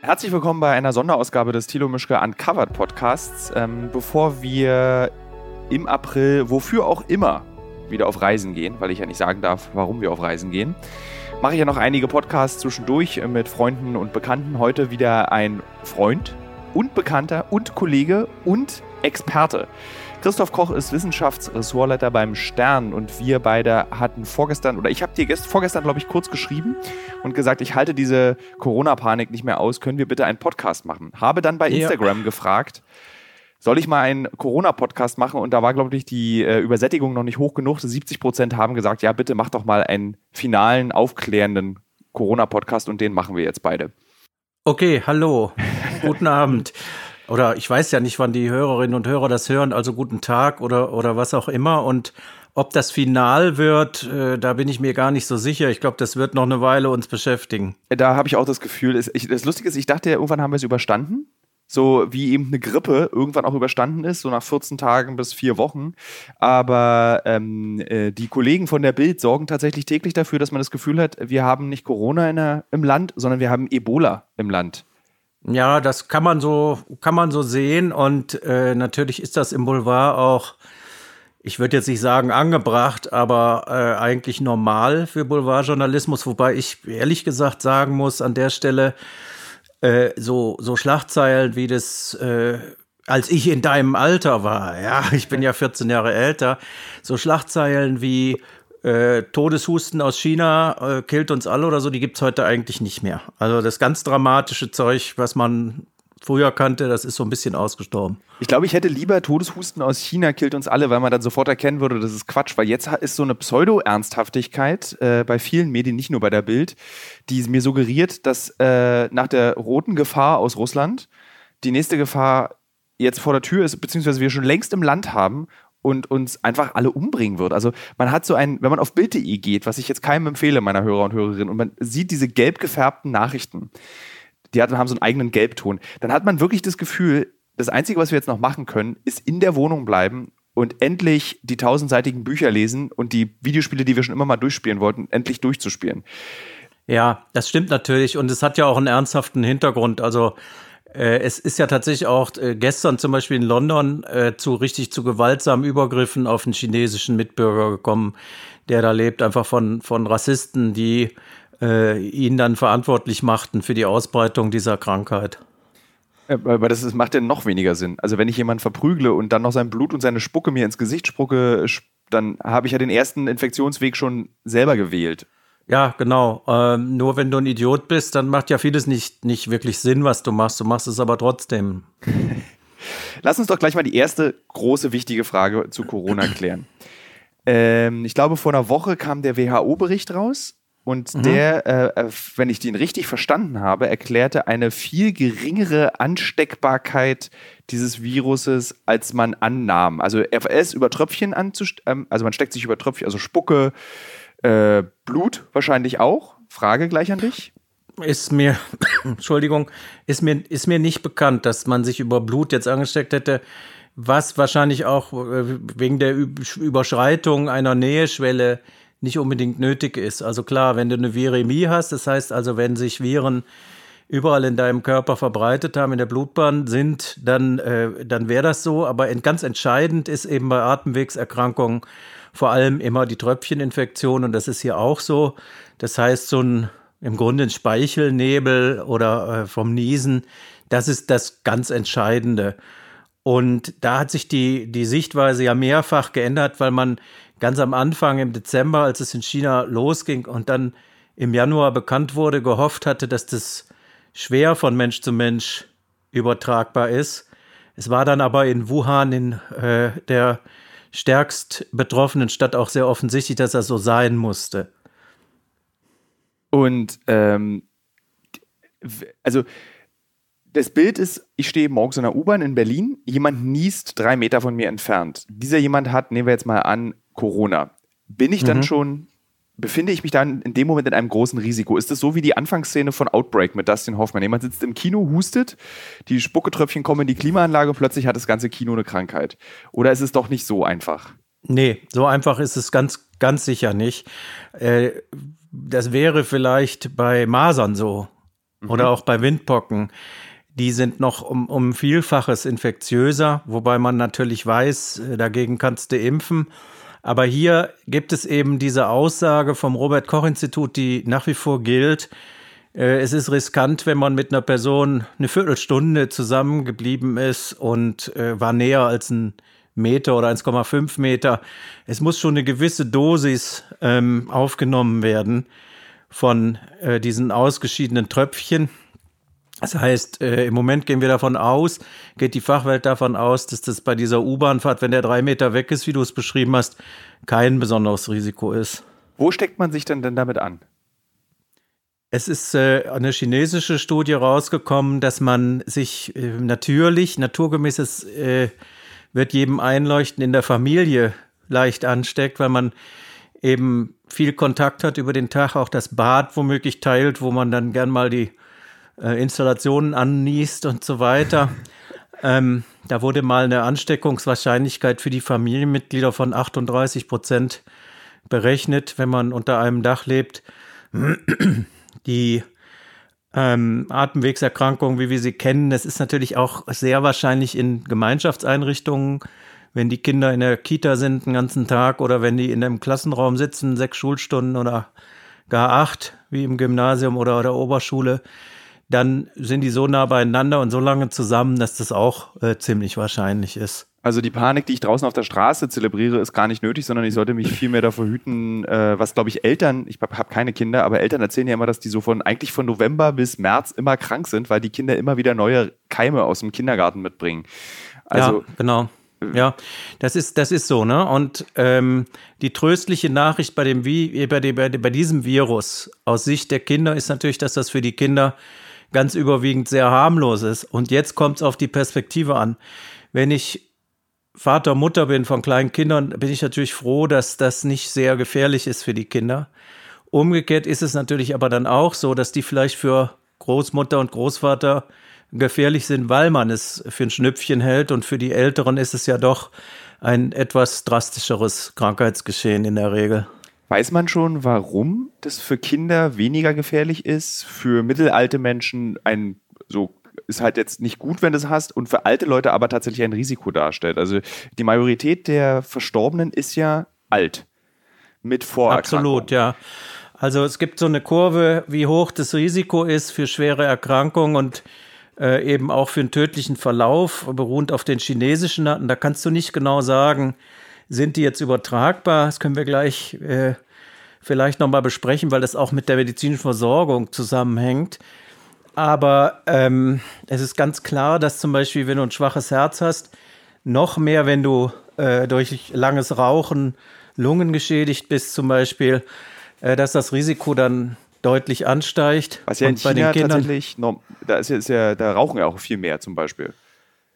Herzlich willkommen bei einer Sonderausgabe des Thilo Mischke Uncovered Podcasts. Ähm, bevor wir im April, wofür auch immer, wieder auf Reisen gehen, weil ich ja nicht sagen darf, warum wir auf Reisen gehen, mache ich ja noch einige Podcasts zwischendurch mit Freunden und Bekannten. Heute wieder ein Freund und Bekannter und Kollege und Experte. Christoph Koch ist Wissenschaftsressortleiter beim Stern und wir beide hatten vorgestern, oder ich habe dir gest, vorgestern, glaube ich, kurz geschrieben und gesagt, ich halte diese Corona-Panik nicht mehr aus, können wir bitte einen Podcast machen? Habe dann bei Instagram ja. gefragt, soll ich mal einen Corona-Podcast machen? Und da war, glaube ich, die äh, Übersättigung noch nicht hoch genug. 70 Prozent haben gesagt, ja, bitte mach doch mal einen finalen, aufklärenden Corona-Podcast und den machen wir jetzt beide. Okay, hallo, guten Abend. Oder ich weiß ja nicht, wann die Hörerinnen und Hörer das hören, also guten Tag oder, oder was auch immer. Und ob das final wird, äh, da bin ich mir gar nicht so sicher. Ich glaube, das wird noch eine Weile uns beschäftigen. Da habe ich auch das Gefühl, das, ich, das Lustige ist, ich dachte, irgendwann haben wir es überstanden. So wie eben eine Grippe irgendwann auch überstanden ist, so nach 14 Tagen bis vier Wochen. Aber ähm, äh, die Kollegen von der Bild sorgen tatsächlich täglich dafür, dass man das Gefühl hat, wir haben nicht Corona der, im Land, sondern wir haben Ebola im Land. Ja, das kann man so, kann man so sehen. Und äh, natürlich ist das im Boulevard auch, ich würde jetzt nicht sagen angebracht, aber äh, eigentlich normal für Boulevardjournalismus, wobei ich ehrlich gesagt sagen muss, an der Stelle, äh, so, so Schlagzeilen wie das, äh, als ich in deinem Alter war, ja, ich bin ja 14 Jahre älter, so Schlagzeilen wie äh, Todeshusten aus China äh, killt uns alle oder so, die gibt es heute eigentlich nicht mehr. Also das ganz dramatische Zeug, was man früher kannte, das ist so ein bisschen ausgestorben. Ich glaube, ich hätte lieber Todeshusten aus China killt uns alle, weil man dann sofort erkennen würde, das ist Quatsch, weil jetzt ist so eine Pseudo-Ernsthaftigkeit äh, bei vielen Medien, nicht nur bei der Bild, die mir suggeriert, dass äh, nach der roten Gefahr aus Russland die nächste Gefahr jetzt vor der Tür ist, beziehungsweise wir schon längst im Land haben und uns einfach alle umbringen wird. Also man hat so ein, wenn man auf Bild.de geht, was ich jetzt keinem empfehle, meiner Hörer und Hörerinnen, und man sieht diese gelb gefärbten Nachrichten, die haben so einen eigenen Gelbton, dann hat man wirklich das Gefühl, das Einzige, was wir jetzt noch machen können, ist in der Wohnung bleiben und endlich die tausendseitigen Bücher lesen und die Videospiele, die wir schon immer mal durchspielen wollten, endlich durchzuspielen. Ja, das stimmt natürlich und es hat ja auch einen ernsthaften Hintergrund. Also es ist ja tatsächlich auch äh, gestern zum Beispiel in London äh, zu richtig zu gewaltsamen Übergriffen auf einen chinesischen Mitbürger gekommen, der da lebt, einfach von, von Rassisten, die äh, ihn dann verantwortlich machten für die Ausbreitung dieser Krankheit. Aber das macht ja noch weniger Sinn. Also wenn ich jemanden verprügle und dann noch sein Blut und seine Spucke mir ins Gesicht spucke, dann habe ich ja den ersten Infektionsweg schon selber gewählt. Ja, genau. Ähm, nur wenn du ein Idiot bist, dann macht ja vieles nicht, nicht wirklich Sinn, was du machst. Du machst es aber trotzdem. Lass uns doch gleich mal die erste große wichtige Frage zu Corona klären. ähm, ich glaube, vor einer Woche kam der WHO-Bericht raus und mhm. der, äh, äh, wenn ich den richtig verstanden habe, erklärte eine viel geringere Ansteckbarkeit dieses Viruses, als man annahm. Also RFS über Tröpfchen anzustellen, ähm, also man steckt sich über Tröpfchen, also Spucke, äh, Blut wahrscheinlich auch. Frage gleich an dich. Ist mir, Entschuldigung, ist mir, ist mir nicht bekannt, dass man sich über Blut jetzt angesteckt hätte, was wahrscheinlich auch äh, wegen der Überschreitung einer Näheschwelle nicht unbedingt nötig ist. Also klar, wenn du eine Viremie hast, das heißt also, wenn sich Viren überall in deinem Körper verbreitet haben, in der Blutbahn sind, dann, äh, dann wäre das so. Aber ganz entscheidend ist eben bei Atemwegserkrankungen vor allem immer die Tröpfcheninfektion und das ist hier auch so. Das heißt, so ein im Grunde ein Speichelnebel oder äh, vom Niesen, das ist das ganz Entscheidende. Und da hat sich die, die Sichtweise ja mehrfach geändert, weil man ganz am Anfang im Dezember, als es in China losging und dann im Januar bekannt wurde, gehofft hatte, dass das schwer von Mensch zu Mensch übertragbar ist. Es war dann aber in Wuhan, in äh, der stärkst betroffenen Stadt auch sehr offensichtlich, dass das so sein musste. Und ähm, also das Bild ist, ich stehe morgens in der U-Bahn in Berlin, jemand niest drei Meter von mir entfernt. Dieser jemand hat, nehmen wir jetzt mal an, Corona. Bin ich dann mhm. schon befinde ich mich dann in dem Moment in einem großen Risiko? Ist es so wie die Anfangsszene von Outbreak mit Dustin Hoffman? Jemand sitzt im Kino, hustet, die Spucketröpfchen kommen in die Klimaanlage, plötzlich hat das ganze Kino eine Krankheit. Oder ist es doch nicht so einfach? Nee, so einfach ist es ganz, ganz sicher nicht. Äh, das wäre vielleicht bei Masern so. mhm. oder auch bei Windpocken. Die sind noch um, um Vielfaches infektiöser, wobei man natürlich weiß, äh, dagegen kannst du impfen. Aber hier gibt es eben diese Aussage vom Robert Koch Institut, die nach wie vor gilt. Äh, es ist riskant, wenn man mit einer Person eine Viertelstunde zusammengeblieben ist und äh, war näher als ein Meter oder 1,5 Meter. Es muss schon eine gewisse Dosis ähm, aufgenommen werden von äh, diesen ausgeschiedenen Tröpfchen. Das heißt, äh, im Moment gehen wir davon aus, geht die Fachwelt davon aus, dass das bei dieser U-Bahnfahrt, wenn der drei Meter weg ist, wie du es beschrieben hast, kein besonderes Risiko ist. Wo steckt man sich denn denn damit an? Es ist äh, eine chinesische Studie rausgekommen, dass man sich äh, natürlich, naturgemäßes äh, wird jedem einleuchten, in der Familie leicht ansteckt, weil man eben viel Kontakt hat über den Tag, auch das Bad womöglich teilt, wo man dann gern mal die äh, Installationen anniest und so weiter. Ähm, da wurde mal eine Ansteckungswahrscheinlichkeit für die Familienmitglieder von 38 Prozent berechnet, wenn man unter einem Dach lebt. Die ähm, Atemwegserkrankungen, wie wir sie kennen, das ist natürlich auch sehr wahrscheinlich in Gemeinschaftseinrichtungen, wenn die Kinder in der Kita sind den ganzen Tag oder wenn die in einem Klassenraum sitzen, sechs Schulstunden oder gar acht, wie im Gymnasium oder der Oberschule dann sind die so nah beieinander und so lange zusammen, dass das auch äh, ziemlich wahrscheinlich ist. Also die Panik, die ich draußen auf der Straße zelebriere, ist gar nicht nötig, sondern ich sollte mich viel mehr davor hüten, äh, was glaube ich Eltern, ich habe keine Kinder, aber Eltern erzählen ja immer, dass die so von eigentlich von November bis März immer krank sind, weil die Kinder immer wieder neue Keime aus dem Kindergarten mitbringen. Also, ja, genau. Ja, das ist, das ist so, ne? Und ähm, die tröstliche Nachricht bei dem wie bei, dem, bei diesem Virus aus Sicht der Kinder ist natürlich, dass das für die Kinder ganz überwiegend sehr harmlos ist. Und jetzt kommt es auf die Perspektive an. Wenn ich Vater, Mutter bin von kleinen Kindern, bin ich natürlich froh, dass das nicht sehr gefährlich ist für die Kinder. Umgekehrt ist es natürlich aber dann auch so, dass die vielleicht für Großmutter und Großvater gefährlich sind, weil man es für ein Schnüpfchen hält. Und für die Älteren ist es ja doch ein etwas drastischeres Krankheitsgeschehen in der Regel. Weiß man schon, warum das für Kinder weniger gefährlich ist, für mittelalte Menschen ein so ist halt jetzt nicht gut, wenn du es hast und für alte Leute aber tatsächlich ein Risiko darstellt. Also die Majorität der Verstorbenen ist ja alt mit Vorerkrankungen. Absolut, ja. Also es gibt so eine Kurve, wie hoch das Risiko ist für schwere Erkrankungen und äh, eben auch für einen tödlichen Verlauf, beruhend auf den chinesischen Daten. Da kannst du nicht genau sagen, sind die jetzt übertragbar? Das können wir gleich äh, vielleicht nochmal besprechen, weil das auch mit der medizinischen Versorgung zusammenhängt. Aber ähm, es ist ganz klar, dass zum Beispiel, wenn du ein schwaches Herz hast, noch mehr, wenn du äh, durch langes Rauchen Lungen geschädigt bist, zum Beispiel, äh, dass das Risiko dann deutlich ansteigt. Was ja in China tatsächlich, da ist ja, ist ja, da rauchen ja auch viel mehr zum Beispiel.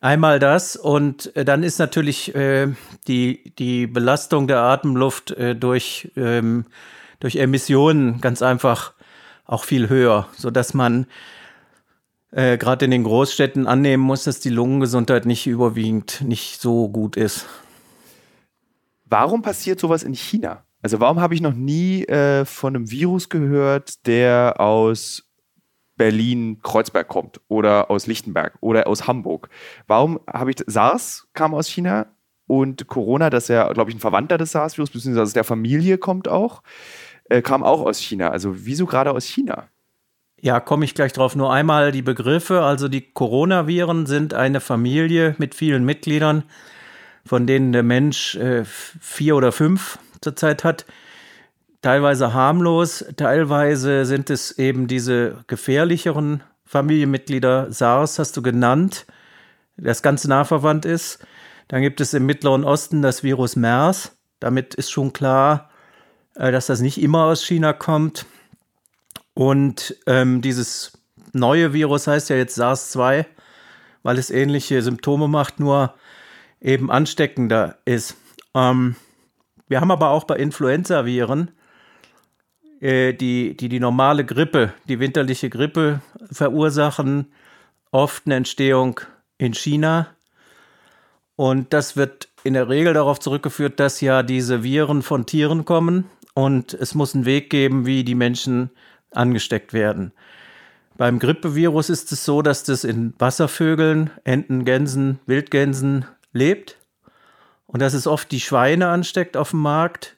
Einmal das und äh, dann ist natürlich äh, die, die Belastung der Atemluft äh, durch, ähm, durch Emissionen ganz einfach auch viel höher, sodass man äh, gerade in den Großstädten annehmen muss, dass die Lungengesundheit nicht überwiegend nicht so gut ist. Warum passiert sowas in China? Also warum habe ich noch nie äh, von einem Virus gehört, der aus Berlin-Kreuzberg kommt oder aus Lichtenberg oder aus Hamburg. Warum habe ich SARS kam aus China und Corona, das ja, glaube ich, ein Verwandter des SARS-Virus, beziehungsweise aus der Familie kommt auch, äh, kam auch aus China. Also wieso gerade aus China? Ja, komme ich gleich drauf. Nur einmal die Begriffe. Also die Coronaviren sind eine Familie mit vielen Mitgliedern, von denen der Mensch äh, vier oder fünf zurzeit hat teilweise harmlos, teilweise sind es eben diese gefährlicheren Familienmitglieder. SARS hast du genannt, das ganz nah verwandt ist. Dann gibt es im Mittleren Osten das Virus MERS. Damit ist schon klar, äh, dass das nicht immer aus China kommt. Und ähm, dieses neue Virus heißt ja jetzt SARS-2, weil es ähnliche Symptome macht, nur eben ansteckender ist. Ähm, wir haben aber auch bei Influenza-Viren äh, die, die die normale Grippe, die winterliche Grippe verursachen, oft eine Entstehung in China. Und das wird in der Regel darauf zurückgeführt, dass ja diese Viren von Tieren kommen und es muss einen Weg geben, wie die Menschen angesteckt werden. Beim Grippevirus ist es so, dass das in Wasservögeln, Enten, Gänsen, Wildgänsen lebt und dass es oft die Schweine ansteckt auf dem Markt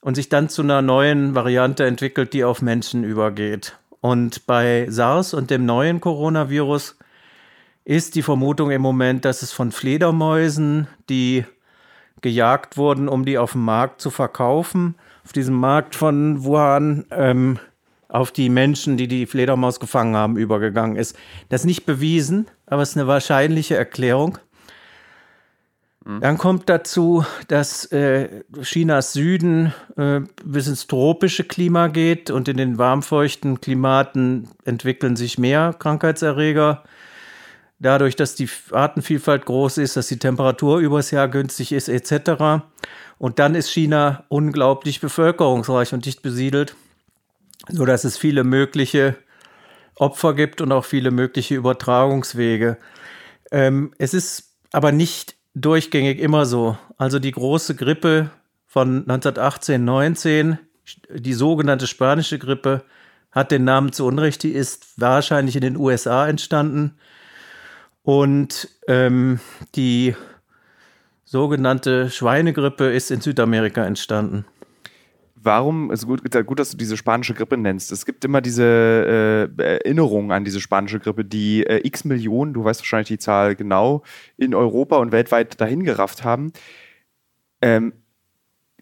und sich dann zu einer neuen Variante entwickelt, die auf Menschen übergeht. Und bei SARS und dem neuen Coronavirus ist die Vermutung im Moment, dass es von Fledermäusen, die gejagt wurden, um die auf dem Markt zu verkaufen, auf diesem Markt von Wuhan, ähm, auf die Menschen, die die Fledermaus gefangen haben, übergegangen ist. Das ist nicht bewiesen, aber es ist eine wahrscheinliche Erklärung. Mhm. Dann kommt dazu, dass äh, Chinas Süden äh, bis ins tropische Klima geht und in den warmfeuchten Klimaten entwickeln sich mehr Krankheitserreger. Dadurch, dass die Artenvielfalt groß ist, dass die Temperatur übers Jahr günstig ist, etc. Und dann ist China unglaublich bevölkerungsreich und dicht besiedelt so dass es viele mögliche Opfer gibt und auch viele mögliche Übertragungswege. Ähm, es ist aber nicht durchgängig immer so. Also die große Grippe von 1918, 19, die sogenannte spanische Grippe, hat den Namen zu Unrecht. Die ist wahrscheinlich in den USA entstanden. Und ähm, die sogenannte Schweinegrippe ist in Südamerika entstanden warum, also gut, gut, dass du diese spanische Grippe nennst. Es gibt immer diese äh, Erinnerungen an diese spanische Grippe, die äh, x Millionen, du weißt wahrscheinlich die Zahl genau, in Europa und weltweit dahin gerafft haben. Ähm,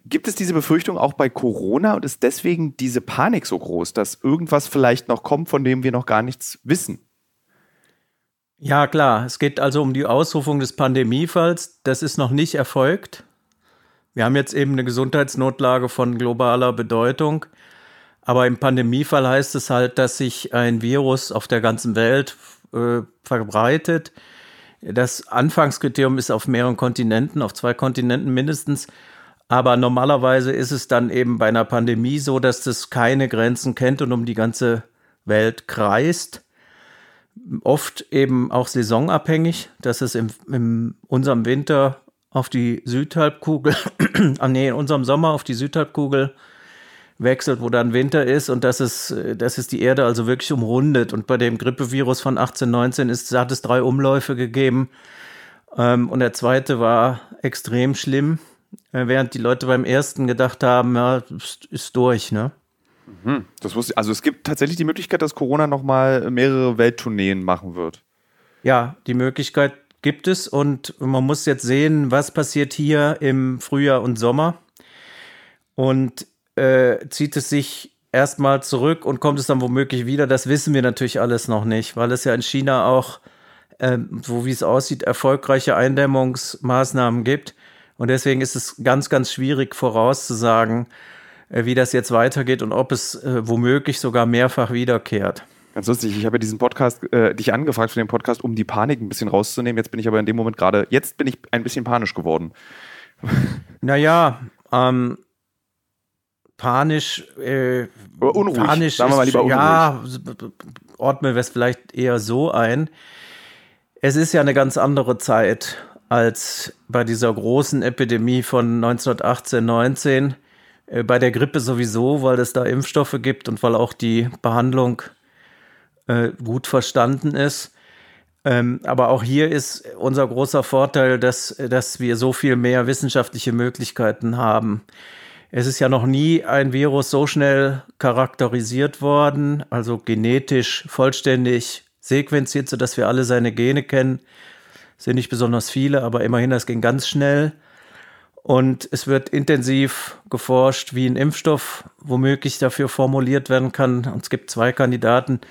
gibt es diese Befürchtung auch bei Corona und ist deswegen diese Panik so groß, dass irgendwas vielleicht noch kommt, von dem wir noch gar nichts wissen? Ja, klar. Es geht also um die Ausrufung des Pandemiefalls. Das ist noch nicht erfolgt. Wir haben jetzt eben eine Gesundheitsnotlage von globaler Bedeutung. Aber im Pandemiefall heißt es halt, dass sich ein Virus auf der ganzen Welt äh, verbreitet. Das Anfangskriterium ist auf mehreren Kontinenten, auf zwei Kontinenten mindestens. Aber normalerweise ist es dann eben bei einer Pandemie so, dass das keine Grenzen kennt und um die ganze Welt kreist. Oft eben auch saisonabhängig, dass es in unserem Winter auf die Südhalbkugel, ah nee, in unserem Sommer auf die Südhalbkugel wechselt, wo dann Winter ist und dass es, dass es die Erde also wirklich umrundet. Und bei dem Grippevirus von 1819 ist, hat es drei Umläufe gegeben. Ähm, und der zweite war extrem schlimm, äh, während die Leute beim ersten gedacht haben, ja, ist, ist durch, ne? Mhm, das wusste, also es gibt tatsächlich die Möglichkeit, dass Corona nochmal mehrere Welttourneen machen wird. Ja, die Möglichkeit gibt es und man muss jetzt sehen, was passiert hier im Frühjahr und Sommer. Und äh, zieht es sich erstmal zurück und kommt es dann womöglich wieder? Das wissen wir natürlich alles noch nicht, weil es ja in China auch, äh, so wie es aussieht, erfolgreiche Eindämmungsmaßnahmen gibt. Und deswegen ist es ganz, ganz schwierig vorauszusagen, äh, wie das jetzt weitergeht und ob es äh, womöglich sogar mehrfach wiederkehrt. Ganz lustig, ich habe ja diesen Podcast, äh, dich angefragt für den Podcast, um die Panik ein bisschen rauszunehmen. Jetzt bin ich aber in dem Moment gerade, jetzt bin ich ein bisschen panisch geworden. Naja, ähm, panisch, äh, Oder unruhig, panisch sagen wir mal lieber unruhig. Ja, ordnen wir es vielleicht eher so ein. Es ist ja eine ganz andere Zeit als bei dieser großen Epidemie von 1918, 19. Äh, bei der Grippe sowieso, weil es da Impfstoffe gibt und weil auch die Behandlung äh, gut verstanden ist. Ähm, aber auch hier ist unser großer Vorteil, dass, dass wir so viel mehr wissenschaftliche Möglichkeiten haben. Es ist ja noch nie ein Virus so schnell charakterisiert worden, also genetisch vollständig sequenziert, sodass wir alle seine Gene kennen. Es sind nicht besonders viele, aber immerhin, das ging ganz schnell. Und es wird intensiv geforscht, wie ein Impfstoff womöglich dafür formuliert werden kann. Und es gibt zwei Kandidaten,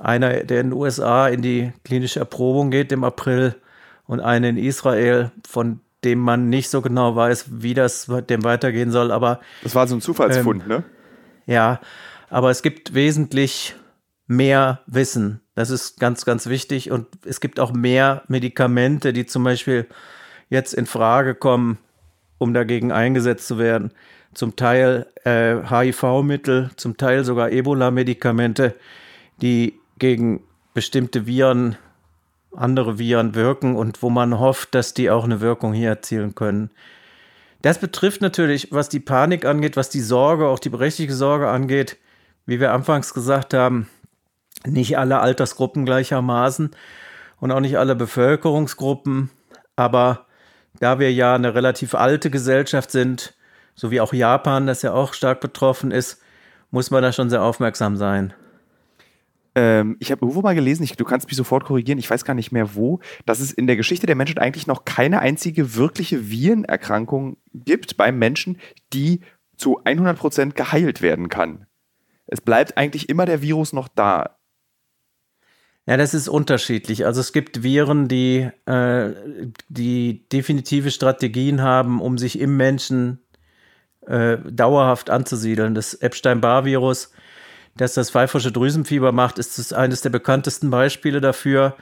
einer, der in den USA in die klinische Erprobung geht im April und einer in Israel, von dem man nicht so genau weiß, wie das dem weitergehen soll. Aber das war so ein Zufallsfund, ähm, ne? Ja, aber es gibt wesentlich mehr Wissen. Das ist ganz, ganz wichtig. Und es gibt auch mehr Medikamente, die zum Beispiel jetzt in Frage kommen, um dagegen eingesetzt zu werden. Zum Teil äh, HIV-Mittel, zum Teil sogar Ebola-Medikamente, die gegen bestimmte Viren, andere Viren wirken und wo man hofft, dass die auch eine Wirkung hier erzielen können. Das betrifft natürlich, was die Panik angeht, was die Sorge, auch die berechtigte Sorge angeht, wie wir anfangs gesagt haben, Nicht alle Altersgruppen gleichermaßen und auch nicht alle Bevölkerungsgruppen. Aber da wir ja eine relativ alte Gesellschaft sind, so wie auch Japan, das ja auch stark betroffen ist, muss man da schon sehr aufmerksam sein. Ähm, ich habe irgendwo mal gelesen, ich, du kannst mich sofort korrigieren, ich weiß gar nicht mehr wo, dass es in der Geschichte der Menschheit eigentlich noch keine einzige wirkliche Virenerkrankung gibt beim Menschen, die zu 100% geheilt werden kann. Es bleibt eigentlich immer der Virus noch da. Ja, das ist unterschiedlich. Also es gibt Viren, die, äh, die definitive Strategien haben, um sich im Menschen äh, dauerhaft anzusiedeln. Das Epstein-Barr-Virus, das das pfeifersche Drüsenfieber macht, ist eines der bekanntesten Beispiele dafür.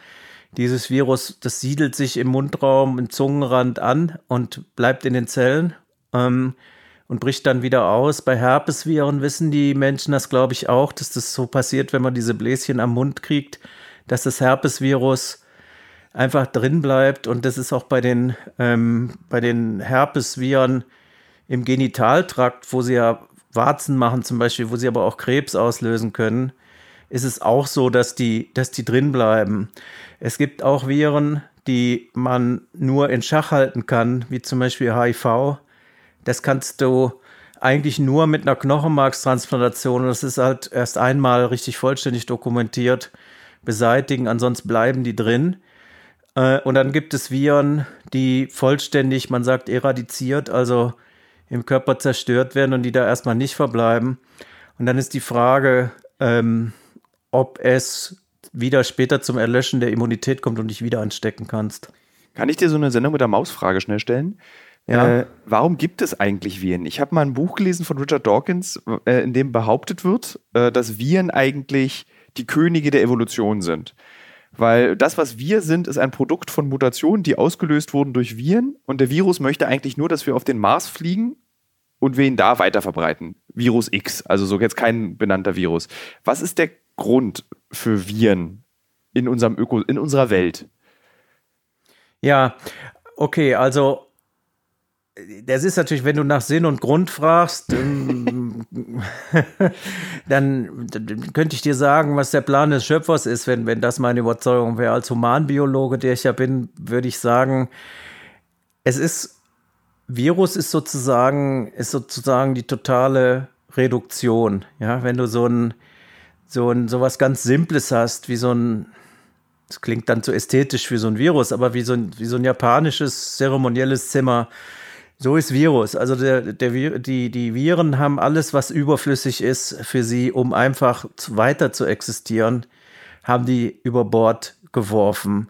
Dieses Virus, das siedelt sich im Mundraum, im Zungenrand an und bleibt in den Zellen ähm, und bricht dann wieder aus. Bei Herpesviren wissen die Menschen das, glaube ich, auch, dass das so passiert, wenn man diese Bläschen am Mund kriegt, dass das Herpesvirus einfach drin bleibt. Und das ist auch bei den, ähm, bei den Herpesviren im Genitaltrakt, wo sie ja Warzen machen zum Beispiel, wo sie aber auch Krebs auslösen können, ist es auch so, dass die, dass die drin bleiben. Es gibt auch Viren, die man nur in Schach halten kann, wie zum Beispiel HIV. Das kannst du eigentlich nur mit einer Knochenmarkstransplantation, das ist halt erst einmal richtig vollständig dokumentiert, beseitigen, ansonsten bleiben die drin. Äh, und dann gibt es Viren, die vollständig, man sagt, eradiziert, also im Körper zerstört werden und die da erstmal nicht verbleiben. Und dann ist die Frage, ähm, ob es wieder später zum Erlöschen der Immunität kommt und dich wieder anstecken kannst. Kann ich dir so eine Sendung mit der Mausfrage schnell stellen? Ja. Äh, warum gibt es eigentlich Viren? Ich habe mal ein Buch gelesen von Richard Dawkins, äh, in dem behauptet wird, äh, dass Viren eigentlich die Könige der Evolution sind. Weil das, was wir sind, ist ein Produkt von Mutationen, die ausgelöst wurden durch Viren. Und der Virus möchte eigentlich nur, dass wir auf den Mars fliegen und wir ihn da weiter verbreiten. Virus X, also so jetzt kein benannter Virus. Was ist der Grund für Viren in unserem Öko, in unserer Welt? Ja, okay, also das ist natürlich, wenn du nach Sinn und Grund fragst, dann, dann, könnte ich dir sagen, was der Plan des Schöpfers ist, wenn, wenn das meine Überzeugung wäre. Als Humanbiologe, der ich ja bin, würde ich sagen, es ist, Virus ist sozusagen, ist sozusagen die totale Reduktion. Ja, wenn du so ein, so ein, so was ganz Simples hast, wie so ein, das klingt dann zu ästhetisch für so ein Virus, aber wie so ein, wie so ein japanisches zeremonielles Zimmer, so ist Virus. Also der, der, die, die Viren haben alles, was überflüssig ist für sie, um einfach weiter zu existieren, haben die über Bord geworfen.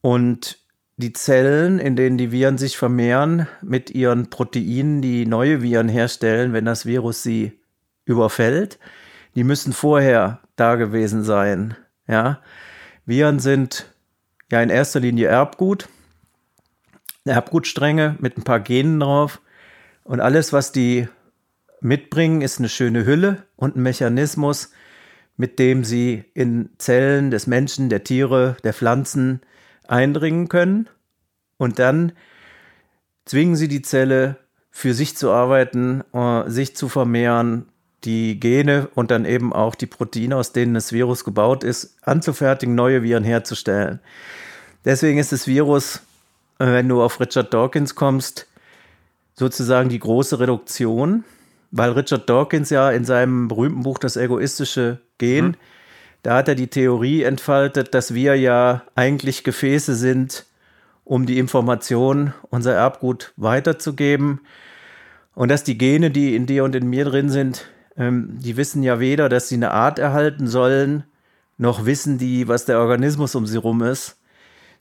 Und die Zellen, in denen die Viren sich vermehren, mit ihren Proteinen, die neue Viren herstellen, wenn das Virus sie überfällt, die müssen vorher da gewesen sein. Ja? Viren sind ja in erster Linie Erbgut Erbgutstränge mit ein paar Genen drauf. Und alles, was die mitbringen, ist eine schöne Hülle und ein Mechanismus, mit dem sie in Zellen des Menschen, der Tiere, der Pflanzen eindringen können. Und dann zwingen sie die Zelle, für sich zu arbeiten, uh, sich zu vermehren, die Gene und dann eben auch die Proteine, aus denen das Virus gebaut ist, anzufertigen, neue Viren herzustellen. Deswegen ist das Virus äh, wenn du auf Richard Dawkins kommst, sozusagen die große Reduktion, weil Richard Dawkins ja in seinem berühmten Buch Das egoistische Gen, mhm. da hat er die Theorie entfaltet, dass wir ja eigentlich Gefäße sind, um die Information, unser Erbgut weiterzugeben. Und dass die Gene, die in dir und in mir drin sind, ähm, die wissen ja weder, dass sie eine Art erhalten sollen, noch wissen die, was der Organismus um sie rum ist.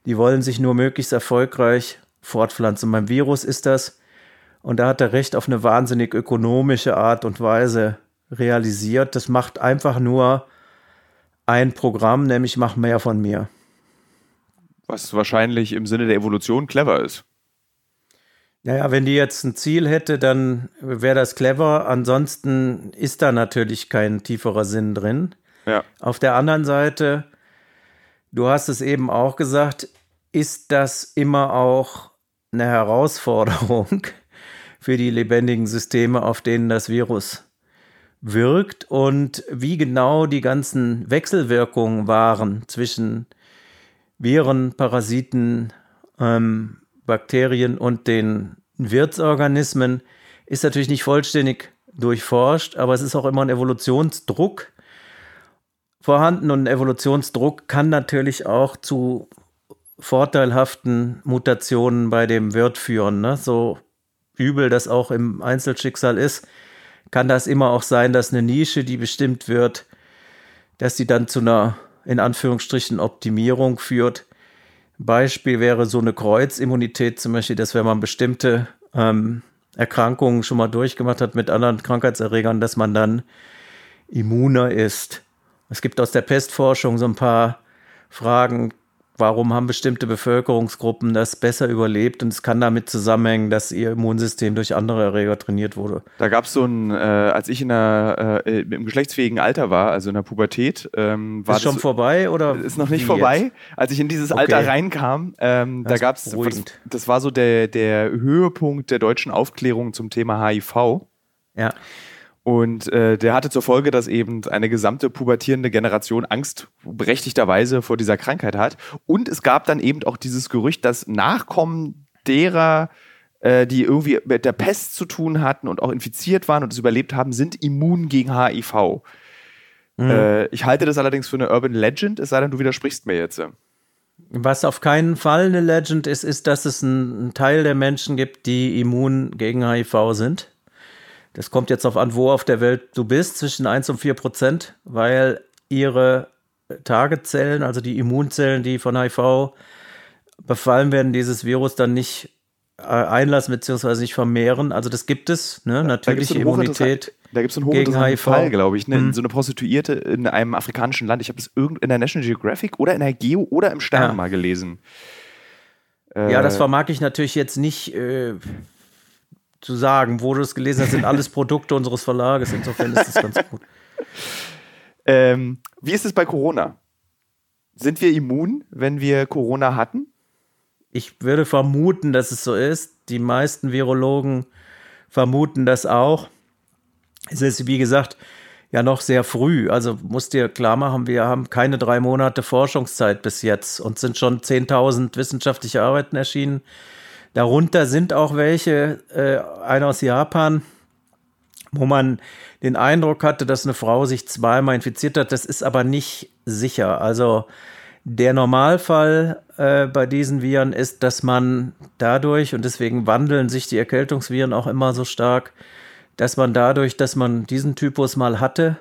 Die wollen sich nur möglichst erfolgreich fortpflanzen. Beim Virus ist das, und da hat er recht, auf eine wahnsinnig ökonomische Art und Weise realisiert. Das macht einfach nur ein Programm, nämlich mach mehr von mir. Was wahrscheinlich im Sinne der Evolution clever ist. Naja, wenn die jetzt ein Ziel hätte, dann wäre das clever. Ansonsten ist da natürlich kein tieferer Sinn drin. Ja. Auf der anderen Seite Du hast es eben auch gesagt, ist das immer auch eine Herausforderung für die lebendigen Systeme, auf denen das Virus wirkt? Und wie genau die ganzen Wechselwirkungen waren zwischen Viren, Parasiten, ähm, Bakterien und den Wirtsorganismen, ist natürlich nicht vollständig durchforscht, aber es ist auch immer ein Evolutionsdruck vorhanden und Evolutionsdruck kann natürlich auch zu vorteilhaften Mutationen bei dem Wirt führen. Ne? So übel das auch im Einzelschicksal ist, kann das immer auch sein, dass eine Nische, die bestimmt wird, dass sie dann zu einer in Anführungsstrichen Optimierung führt. Beispiel wäre so eine Kreuzimmunität zum Beispiel, dass wenn man bestimmte ähm, Erkrankungen schon mal durchgemacht hat mit anderen Krankheitserregern, dass man dann immuner ist. Es gibt aus der Pestforschung so ein paar Fragen, warum haben bestimmte Bevölkerungsgruppen das besser überlebt und es kann damit zusammenhängen, dass ihr Immunsystem durch andere Erreger trainiert wurde. Da gab es so ein, äh, als ich in der, äh, im geschlechtsfähigen Alter war, also in der Pubertät, ähm, war ist schon vorbei oder ist noch nicht vorbei. Jetzt? Als ich in dieses okay. Alter reinkam, ähm, da gab es, das war so der der Höhepunkt der deutschen Aufklärung zum Thema HIV. Ja. Und äh, der hatte zur Folge, dass eben eine gesamte pubertierende Generation Angst berechtigterweise vor dieser Krankheit hat. Und es gab dann eben auch dieses Gerücht, dass Nachkommen derer, äh, die irgendwie mit der Pest zu tun hatten und auch infiziert waren und es überlebt haben, sind immun gegen HIV. Mhm. Äh, ich halte das allerdings für eine Urban Legend, es sei denn, du widersprichst mir jetzt. Was auf keinen Fall eine Legend ist, ist, dass es einen Teil der Menschen gibt, die immun gegen HIV sind. Das kommt jetzt auf an, wo auf der Welt du bist, zwischen 1 und 4 Prozent, weil ihre Targetzellen, also die Immunzellen, die von HIV befallen werden, dieses Virus dann nicht äh, einlassen bzw. nicht vermehren. Also das gibt es, ne? natürliche Immunität. Da gibt es einen hochinteressanten Fall, glaube ich. Ne? Mhm. So eine Prostituierte in einem afrikanischen Land. Ich habe es in der National Geographic oder in der Geo oder im Stern ja. mal gelesen. Ja, das äh, vermag ich natürlich jetzt nicht äh, zu sagen. Wo du es gelesen hast, sind alles Produkte unseres Verlages. Insofern ist das ganz gut. Ähm, wie ist es bei Corona? Sind wir immun, wenn wir Corona hatten? Ich würde vermuten, dass es so ist. Die meisten Virologen vermuten das auch. Es ist, wie gesagt, ja noch sehr früh. Also musst dir klar machen, wir haben keine drei Monate Forschungszeit bis jetzt und sind schon 10.000 wissenschaftliche Arbeiten erschienen. Darunter sind auch welche, äh, einer aus Japan, wo man den Eindruck hatte, dass eine Frau sich zweimal infiziert hat. Das ist aber nicht sicher. Also der Normalfall äh, bei diesen Viren ist, dass man dadurch, und deswegen wandeln sich die Erkältungsviren auch immer so stark, dass man dadurch, dass man diesen Typus mal hatte,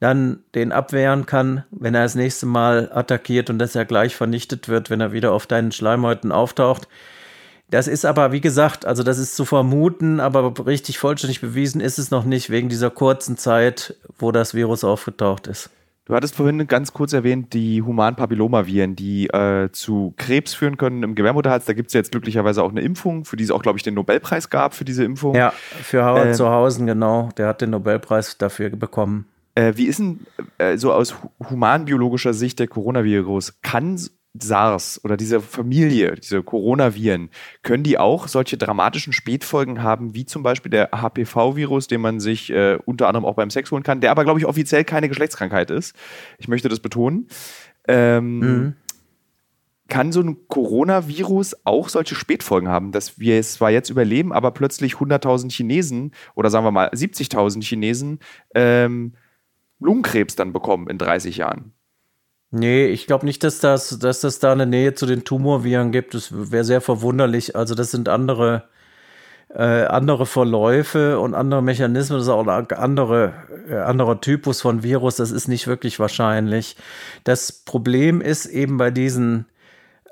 dann den abwehren kann, wenn er das nächste Mal attackiert und dass er gleich vernichtet wird, wenn er wieder auf deinen Schleimhäuten auftaucht. Das ist aber, wie gesagt, also das ist zu vermuten, aber richtig vollständig bewiesen ist es noch nicht wegen dieser kurzen Zeit, wo das Virus aufgetaucht ist. Du hattest vorhin ganz kurz erwähnt, die humanen Papillomaviren, die äh, zu Krebs führen können im Gebärmutterhals. Da gibt es jetzt glücklicherweise auch eine Impfung, für die es auch, glaube ich, den Nobelpreis gab für diese Impfung. Ja, für Howard äh, Zuhausen, genau. Der hat den Nobelpreis dafür bekommen. Äh, wie ist denn äh, so aus humanbiologischer Sicht der Coronavirus? Kann SARS oder diese Familie, diese Coronaviren, können die auch solche dramatischen Spätfolgen haben, wie zum Beispiel der HPV-Virus, den man sich äh, unter anderem auch beim Sex holen kann, der aber, glaube ich, offiziell keine Geschlechtskrankheit ist. Ich möchte das betonen. Ähm, mhm. Kann so ein Coronavirus auch solche Spätfolgen haben, dass wir es zwar jetzt überleben, aber plötzlich 100.000 Chinesen oder sagen wir mal 70.000 Chinesen ähm, Lungenkrebs dann bekommen in 30 Jahren? Nee, ich glaube nicht, dass das, dass das da eine Nähe zu den Tumorviren gibt. Das wäre sehr verwunderlich. Also das sind andere, äh, andere Verläufe und andere Mechanismen. Das ist auch ein andere, äh, anderer Typus von Virus. Das ist nicht wirklich wahrscheinlich. Das Problem ist eben bei diesen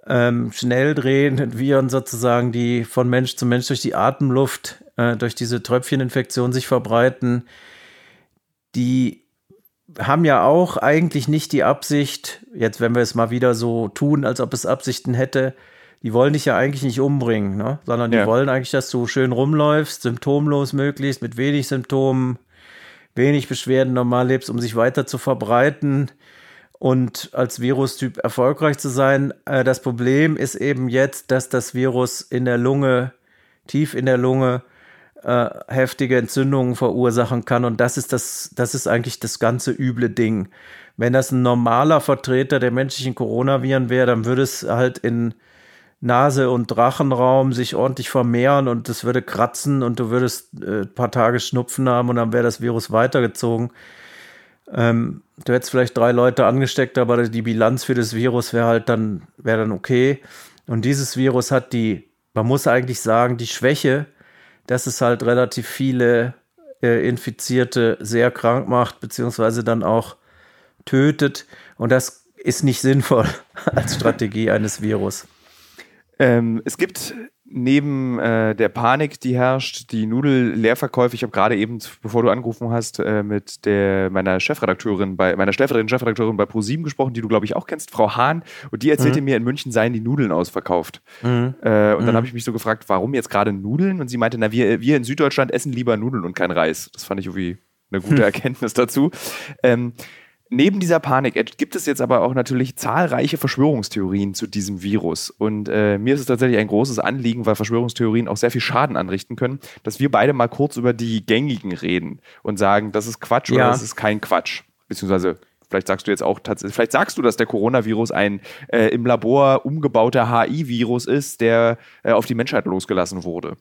ähm, schnell drehenden Viren sozusagen, die von Mensch zu Mensch durch die Atemluft, äh, durch diese Tröpfcheninfektion sich verbreiten, die haben ja auch eigentlich nicht die Absicht, jetzt wenn wir es mal wieder so tun, als ob es Absichten hätte, die wollen dich ja eigentlich nicht umbringen, ne? sondern die ja. wollen eigentlich, dass du schön rumläufst, symptomlos möglichst, mit wenig Symptomen, wenig Beschwerden normal lebst, um sich weiter zu verbreiten und als Virustyp erfolgreich zu sein. Äh, das Problem ist eben jetzt, dass das Virus in der Lunge, tief in der Lunge, äh, heftige Entzündungen verursachen kann. Und das ist das, das ist eigentlich das ganze üble Ding. Wenn das ein normaler Vertreter der menschlichen Coronaviren wäre, dann würde es halt in Nase- und Drachenraum sich ordentlich vermehren und es würde kratzen und du würdest äh, ein paar Tage Schnupfen haben und dann wäre das Virus weitergezogen. Ähm, du hättest vielleicht drei Leute angesteckt, aber die Bilanz für das Virus wäre halt dann, wäre dann okay. Und dieses Virus hat die, man muss eigentlich sagen, die Schwäche, dass es halt relativ viele äh, Infizierte sehr krank macht, beziehungsweise dann auch tötet. Und das ist nicht sinnvoll als Strategie eines Virus. Ähm, es gibt neben äh, der Panik, die herrscht, die Nudelleerverkäufe. Ich habe gerade eben, bevor du angerufen hast, äh, mit der, meiner Chefredakteurin bei meiner stellvertretenden Chefredakteurin bei ProSieben gesprochen, die du glaube ich auch kennst, Frau Hahn. Und die erzählte mhm. mir, in München seien die Nudeln ausverkauft. Mhm. Äh, und dann mhm. habe ich mich so gefragt, warum jetzt gerade Nudeln? Und sie meinte, na wir, wir in Süddeutschland essen lieber Nudeln und kein Reis. Das fand ich irgendwie eine gute Erkenntnis dazu. Ähm, Neben dieser Panik gibt es jetzt aber auch natürlich zahlreiche Verschwörungstheorien zu diesem Virus. Und äh, mir ist es tatsächlich ein großes Anliegen, weil Verschwörungstheorien auch sehr viel Schaden anrichten können, dass wir beide mal kurz über die gängigen reden und sagen, das ist Quatsch ja. oder das ist kein Quatsch. Beziehungsweise Vielleicht sagst du jetzt auch tatsächlich, vielleicht sagst du, dass der Coronavirus ein äh, im Labor umgebauter HI-Virus ist, der äh, auf die Menschheit losgelassen wurde.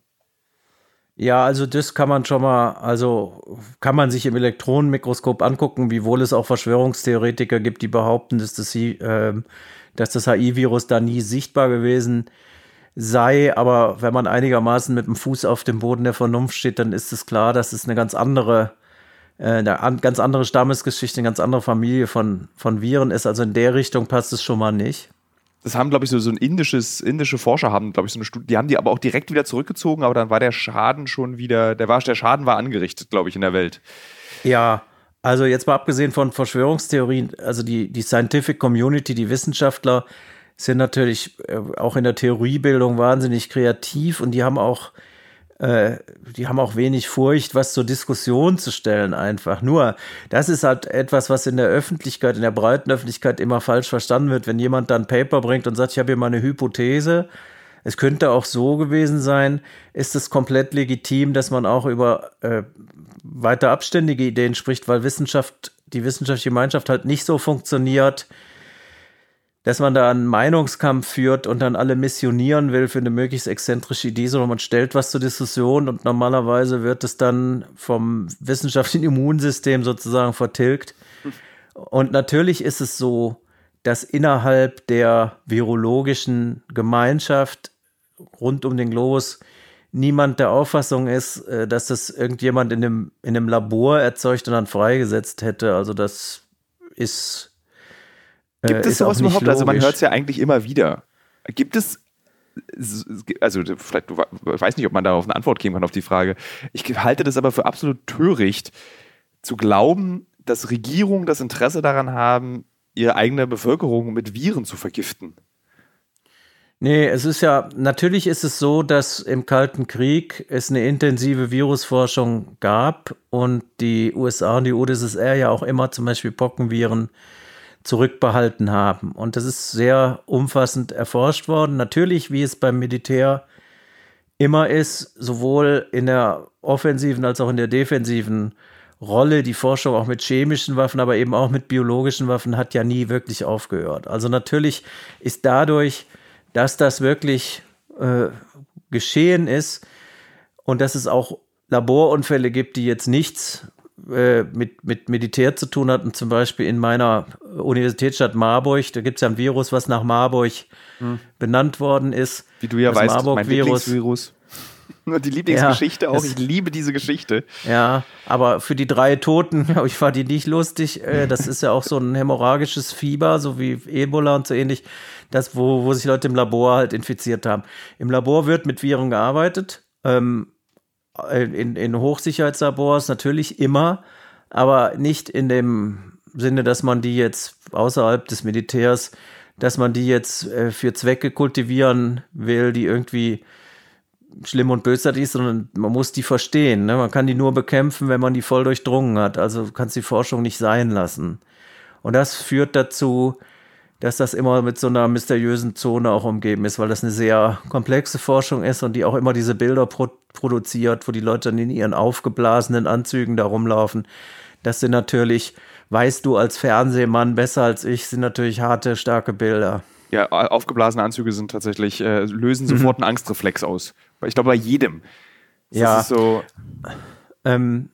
Ja, also das kann man schon mal, also kann man sich im Elektronenmikroskop angucken, wiewohl es auch Verschwörungstheoretiker gibt, die behaupten, dass das, äh, dass das HI-Virus da nie sichtbar gewesen sei. Aber wenn man einigermaßen mit dem Fuß auf dem Boden der Vernunft steht, dann ist es klar, dass es eine ganz andere, äh, eine ganz andere Stammesgeschichte, eine ganz andere Familie von, von Viren ist. Also in der Richtung passt es schon mal nicht das haben, glaube ich, so, so ein indisches, indische Forscher haben, glaube ich, so eine Studie, die haben die aber auch direkt wieder zurückgezogen, aber dann war der Schaden schon wieder, der, war, der Schaden war angerichtet, glaube ich, in der Welt. Ja, also jetzt mal abgesehen von Verschwörungstheorien, also die, die Scientific Community, die Wissenschaftler sind natürlich äh, auch in der Theoriebildung wahnsinnig kreativ und die haben auch äh, die haben auch wenig Furcht, was zur Diskussion zu stellen einfach. Nur, das ist halt etwas, was in der Öffentlichkeit, in der breiten Öffentlichkeit immer falsch verstanden wird. Wenn jemand dann Paper bringt und sagt, ich habe hier mal eine Hypothese, es könnte auch so gewesen sein, ist es komplett legitim, dass man auch über äh, weiter abständige Ideen spricht, weil Wissenschaft, die wissenschaftliche Gemeinschaft halt nicht so funktioniert, dass man da einen Meinungskampf führt und dann alle missionieren will für eine möglichst exzentrische Idee, sondern man stellt was zur Diskussion und normalerweise wird es dann vom wissenschaftlichen Immunsystem sozusagen vertilgt. Und natürlich ist es so, dass innerhalb der virologischen Gemeinschaft rund um den Globus niemand der Auffassung ist, äh, dass das irgendjemand in einem, in einem Labor erzeugt und dann freigesetzt hätte. Also das ist Gibt äh, es sowas überhaupt? Logisch. Also man hört es ja eigentlich immer wieder. Gibt es also vielleicht, du weiß nicht, ob man darauf eine Antwort geben kann auf die Frage. Ich halte das aber für absolut töricht, zu glauben, dass Regierungen das Interesse daran haben, ihre eigene Bevölkerung mit Viren zu vergiften. Nee, es ist ja, natürlich ist es so, dass im Kalten Krieg es eine intensive Virusforschung gab und die USA und die UdSSR ja auch immer zum Beispiel Pockenviren zurückbehalten haben. Und das ist sehr umfassend erforscht worden. Natürlich, wie es beim Militär immer ist, sowohl in der offensiven als auch in der defensiven Rolle, die Forschung auch mit chemischen Waffen, aber eben auch mit biologischen Waffen hat ja nie wirklich aufgehört. Also natürlich ist dadurch, dass das wirklich äh, geschehen ist und dass es auch Laborunfälle gibt, die jetzt nichts äh, mit, mit Militär zu tun hatten, zum Beispiel in meiner Universitätsstadt Marburg. Da gibt es ja ein Virus, was nach Marburg hm. benannt worden ist. Wie du ja das weißt, Marburg mein Lieblingsvirus. Und die Lieblingsgeschichte ja, auch. Ich liebe diese Geschichte. Ja, aber für die drei Toten, ich, war die nicht lustig. Äh, das ist ja auch so ein hämorrhagisches Fieber, so wie Ebola und so ähnlich, das, wo, wo sich Leute im Labor halt infiziert haben. Im Labor wird mit Viren gearbeitet. Ähm, in, in Hochsicherheitslabors natürlich immer, aber nicht in dem Sinne, dass man die jetzt außerhalb des Militärs, dass man die jetzt äh, für Zwecke kultivieren will, die irgendwie schlimm und bösartig ist, sondern man muss die verstehen. Ne? Man kann die nur bekämpfen, wenn man die voll durchdrungen hat. Also kannst die Forschung nicht sein lassen. Und das führt dazu, dass das immer mit so einer mysteriösen Zone auch umgeben ist, weil das eine sehr komplexe Forschung ist und die auch immer diese Bilder produziert, wo die Leute dann in ihren aufgeblasenen Anzügen da rumlaufen. Das sind natürlich, weißt du als Fernsehmann besser als ich, sind natürlich harte, starke Bilder. Ja, aufgeblasene Anzüge sind tatsächlich, äh, lösen mhm. sofort einen Angstreflex aus. Ich glaube, bei jedem. Das ja. so. Ähm,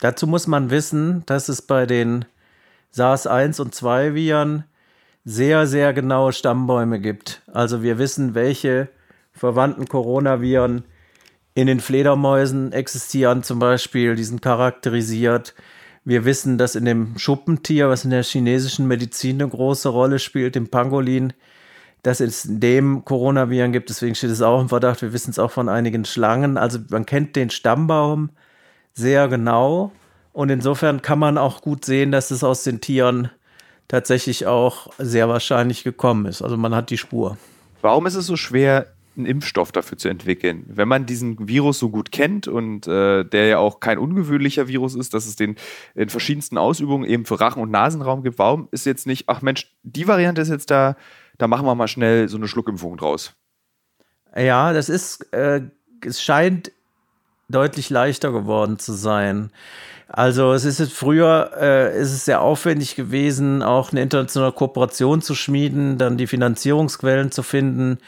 dazu muss man wissen, dass es bei den SARS-1 und 2 Viren sehr, sehr genaue Stammbäume gibt. Also wir wissen, welche verwandten Coronaviren in den Fledermäusen existieren zum Beispiel, die sind charakterisiert. Wir wissen, dass in dem Schuppentier, was in der chinesischen Medizin eine große Rolle spielt, dem Pangolin, dass es in dem Coronaviren gibt. Deswegen steht es auch im Verdacht. Wir wissen es auch von einigen Schlangen. Also man kennt den Stammbaum sehr genau. Und insofern kann man auch gut sehen, dass es aus den Tieren tatsächlich auch sehr wahrscheinlich gekommen ist. Also man hat die Spur. Warum ist es so schwer, einen Impfstoff dafür zu entwickeln. Wenn man diesen Virus so gut kennt und äh, der ja auch kein ungewöhnlicher Virus ist, dass es den in verschiedensten Ausübungen eben für Rachen- und Nasenraum gibt, warum ist jetzt nicht, ach Mensch, die Variante ist jetzt da, da machen wir mal schnell so eine Schluckimpfung draus? Ja, das ist, äh, es scheint deutlich leichter geworden zu sein. Also es ist früher äh, ist es sehr aufwendig gewesen, auch eine internationale Kooperation zu schmieden, dann die Finanzierungsquellen zu finden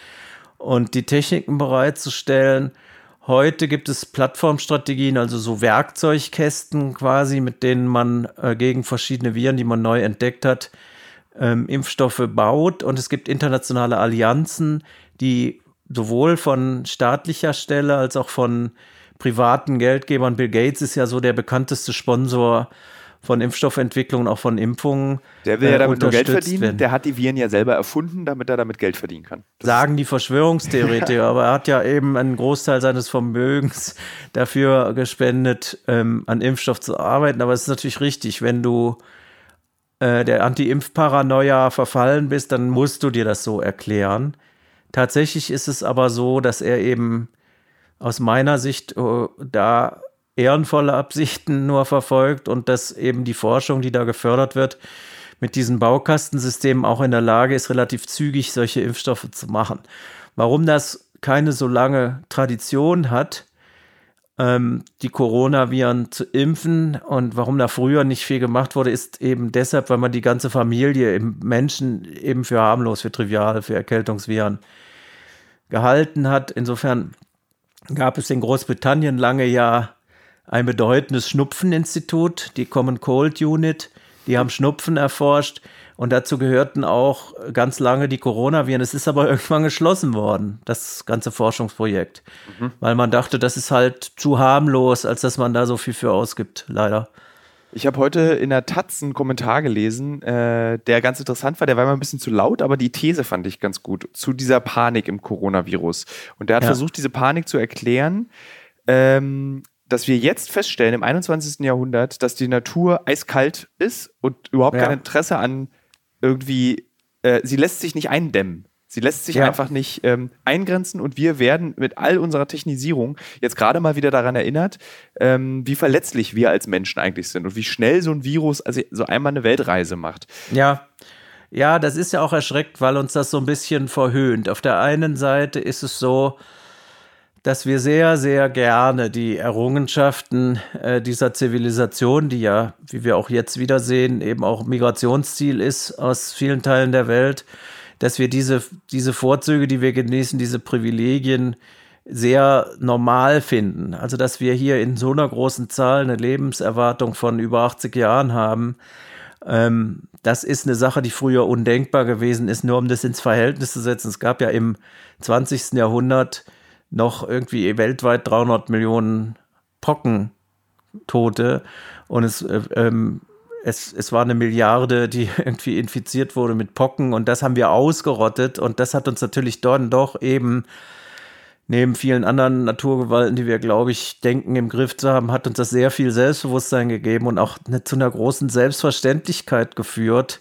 und die Techniken bereitzustellen. Heute gibt es Plattformstrategien, also so Werkzeugkästen quasi, mit denen man äh, gegen verschiedene Viren, die man neu entdeckt hat, ähm, Impfstoffe baut. Und es gibt internationale Allianzen, die sowohl von staatlicher Stelle als auch von privaten Geldgebern, Bill Gates ist ja so der bekannteste Sponsor von Impfstoffentwicklung und auch von Impfungen. Der will ja äh, damit nur Geld verdienen. Werden. Der hat die Viren ja selber erfunden, damit er damit Geld verdienen kann. Das Sagen die Verschwörungstheoretiker, aber er hat ja eben einen Großteil seines Vermögens dafür gespendet, ähm, an Impfstoff zu arbeiten. Aber es ist natürlich richtig, wenn du äh, der Anti-Impf-Paranoia verfallen bist, dann musst du dir das so erklären. Tatsächlich ist es aber so, dass er eben aus meiner Sicht äh, da ehrenvolle Absichten nur verfolgt und dass eben die Forschung, die da gefördert wird, mit diesen Baukastensystemen auch in der Lage ist, relativ zügig solche Impfstoffe zu machen. Warum das keine so lange Tradition hat, ähm, die Coronaviren zu impfen und warum da früher nicht viel gemacht wurde, ist eben deshalb, weil man die ganze Familie im Menschen eben für harmlos, für trivial, für Erkältungsviren gehalten hat. Insofern gab es in Großbritannien lange ja ein bedeutendes Schnupfeninstitut, die Common Cold Unit. Die haben Schnupfen erforscht und dazu gehörten auch ganz lange die Coronaviren. Es ist aber irgendwann geschlossen worden, das ganze Forschungsprojekt, mhm. weil man dachte, das ist halt zu harmlos, als dass man da so viel für ausgibt, leider. Ich habe heute in der Taz einen Kommentar gelesen, äh, der ganz interessant war. Der war immer ein bisschen zu laut, aber die These fand ich ganz gut zu dieser Panik im Coronavirus. Und der hat ja. versucht, diese Panik zu erklären, ähm, dass wir jetzt feststellen im 21. Jahrhundert, dass die Natur eiskalt ist und überhaupt ja. kein Interesse an irgendwie, äh, sie lässt sich nicht eindämmen. Sie lässt sich ja. einfach nicht ähm, eingrenzen und wir werden mit all unserer Technisierung jetzt gerade mal wieder daran erinnert, ähm, wie verletzlich wir als Menschen eigentlich sind und wie schnell so ein Virus also so einmal eine Weltreise macht. Ja. Ja, das ist ja auch erschreckt, weil uns das so ein bisschen verhöhnt. Auf der einen Seite ist es so, dass wir sehr, sehr gerne die Errungenschaften äh, dieser Zivilisation, die ja, wie wir auch jetzt wieder sehen, eben auch Migrationsziel ist aus vielen Teilen der Welt, dass wir diese, diese Vorzüge, die wir genießen, diese Privilegien sehr normal finden. Also, dass wir hier in so einer großen Zahl eine Lebenserwartung von über 80 Jahren haben, ähm, das ist eine Sache, die früher undenkbar gewesen ist, nur um das ins Verhältnis zu setzen. Es gab ja im 20. Jahrhundert noch irgendwie weltweit 300 Millionen Pockentote und es äh, ähm, es, es war eine Milliarde, die irgendwie infiziert wurde mit Pocken und das haben wir ausgerottet und das hat uns natürlich dann doch eben neben vielen anderen Naturgewalten, die wir, glaube ich, denken im Griff zu haben, hat uns das sehr viel Selbstbewusstsein gegeben und auch eine, zu einer großen Selbstverständlichkeit geführt,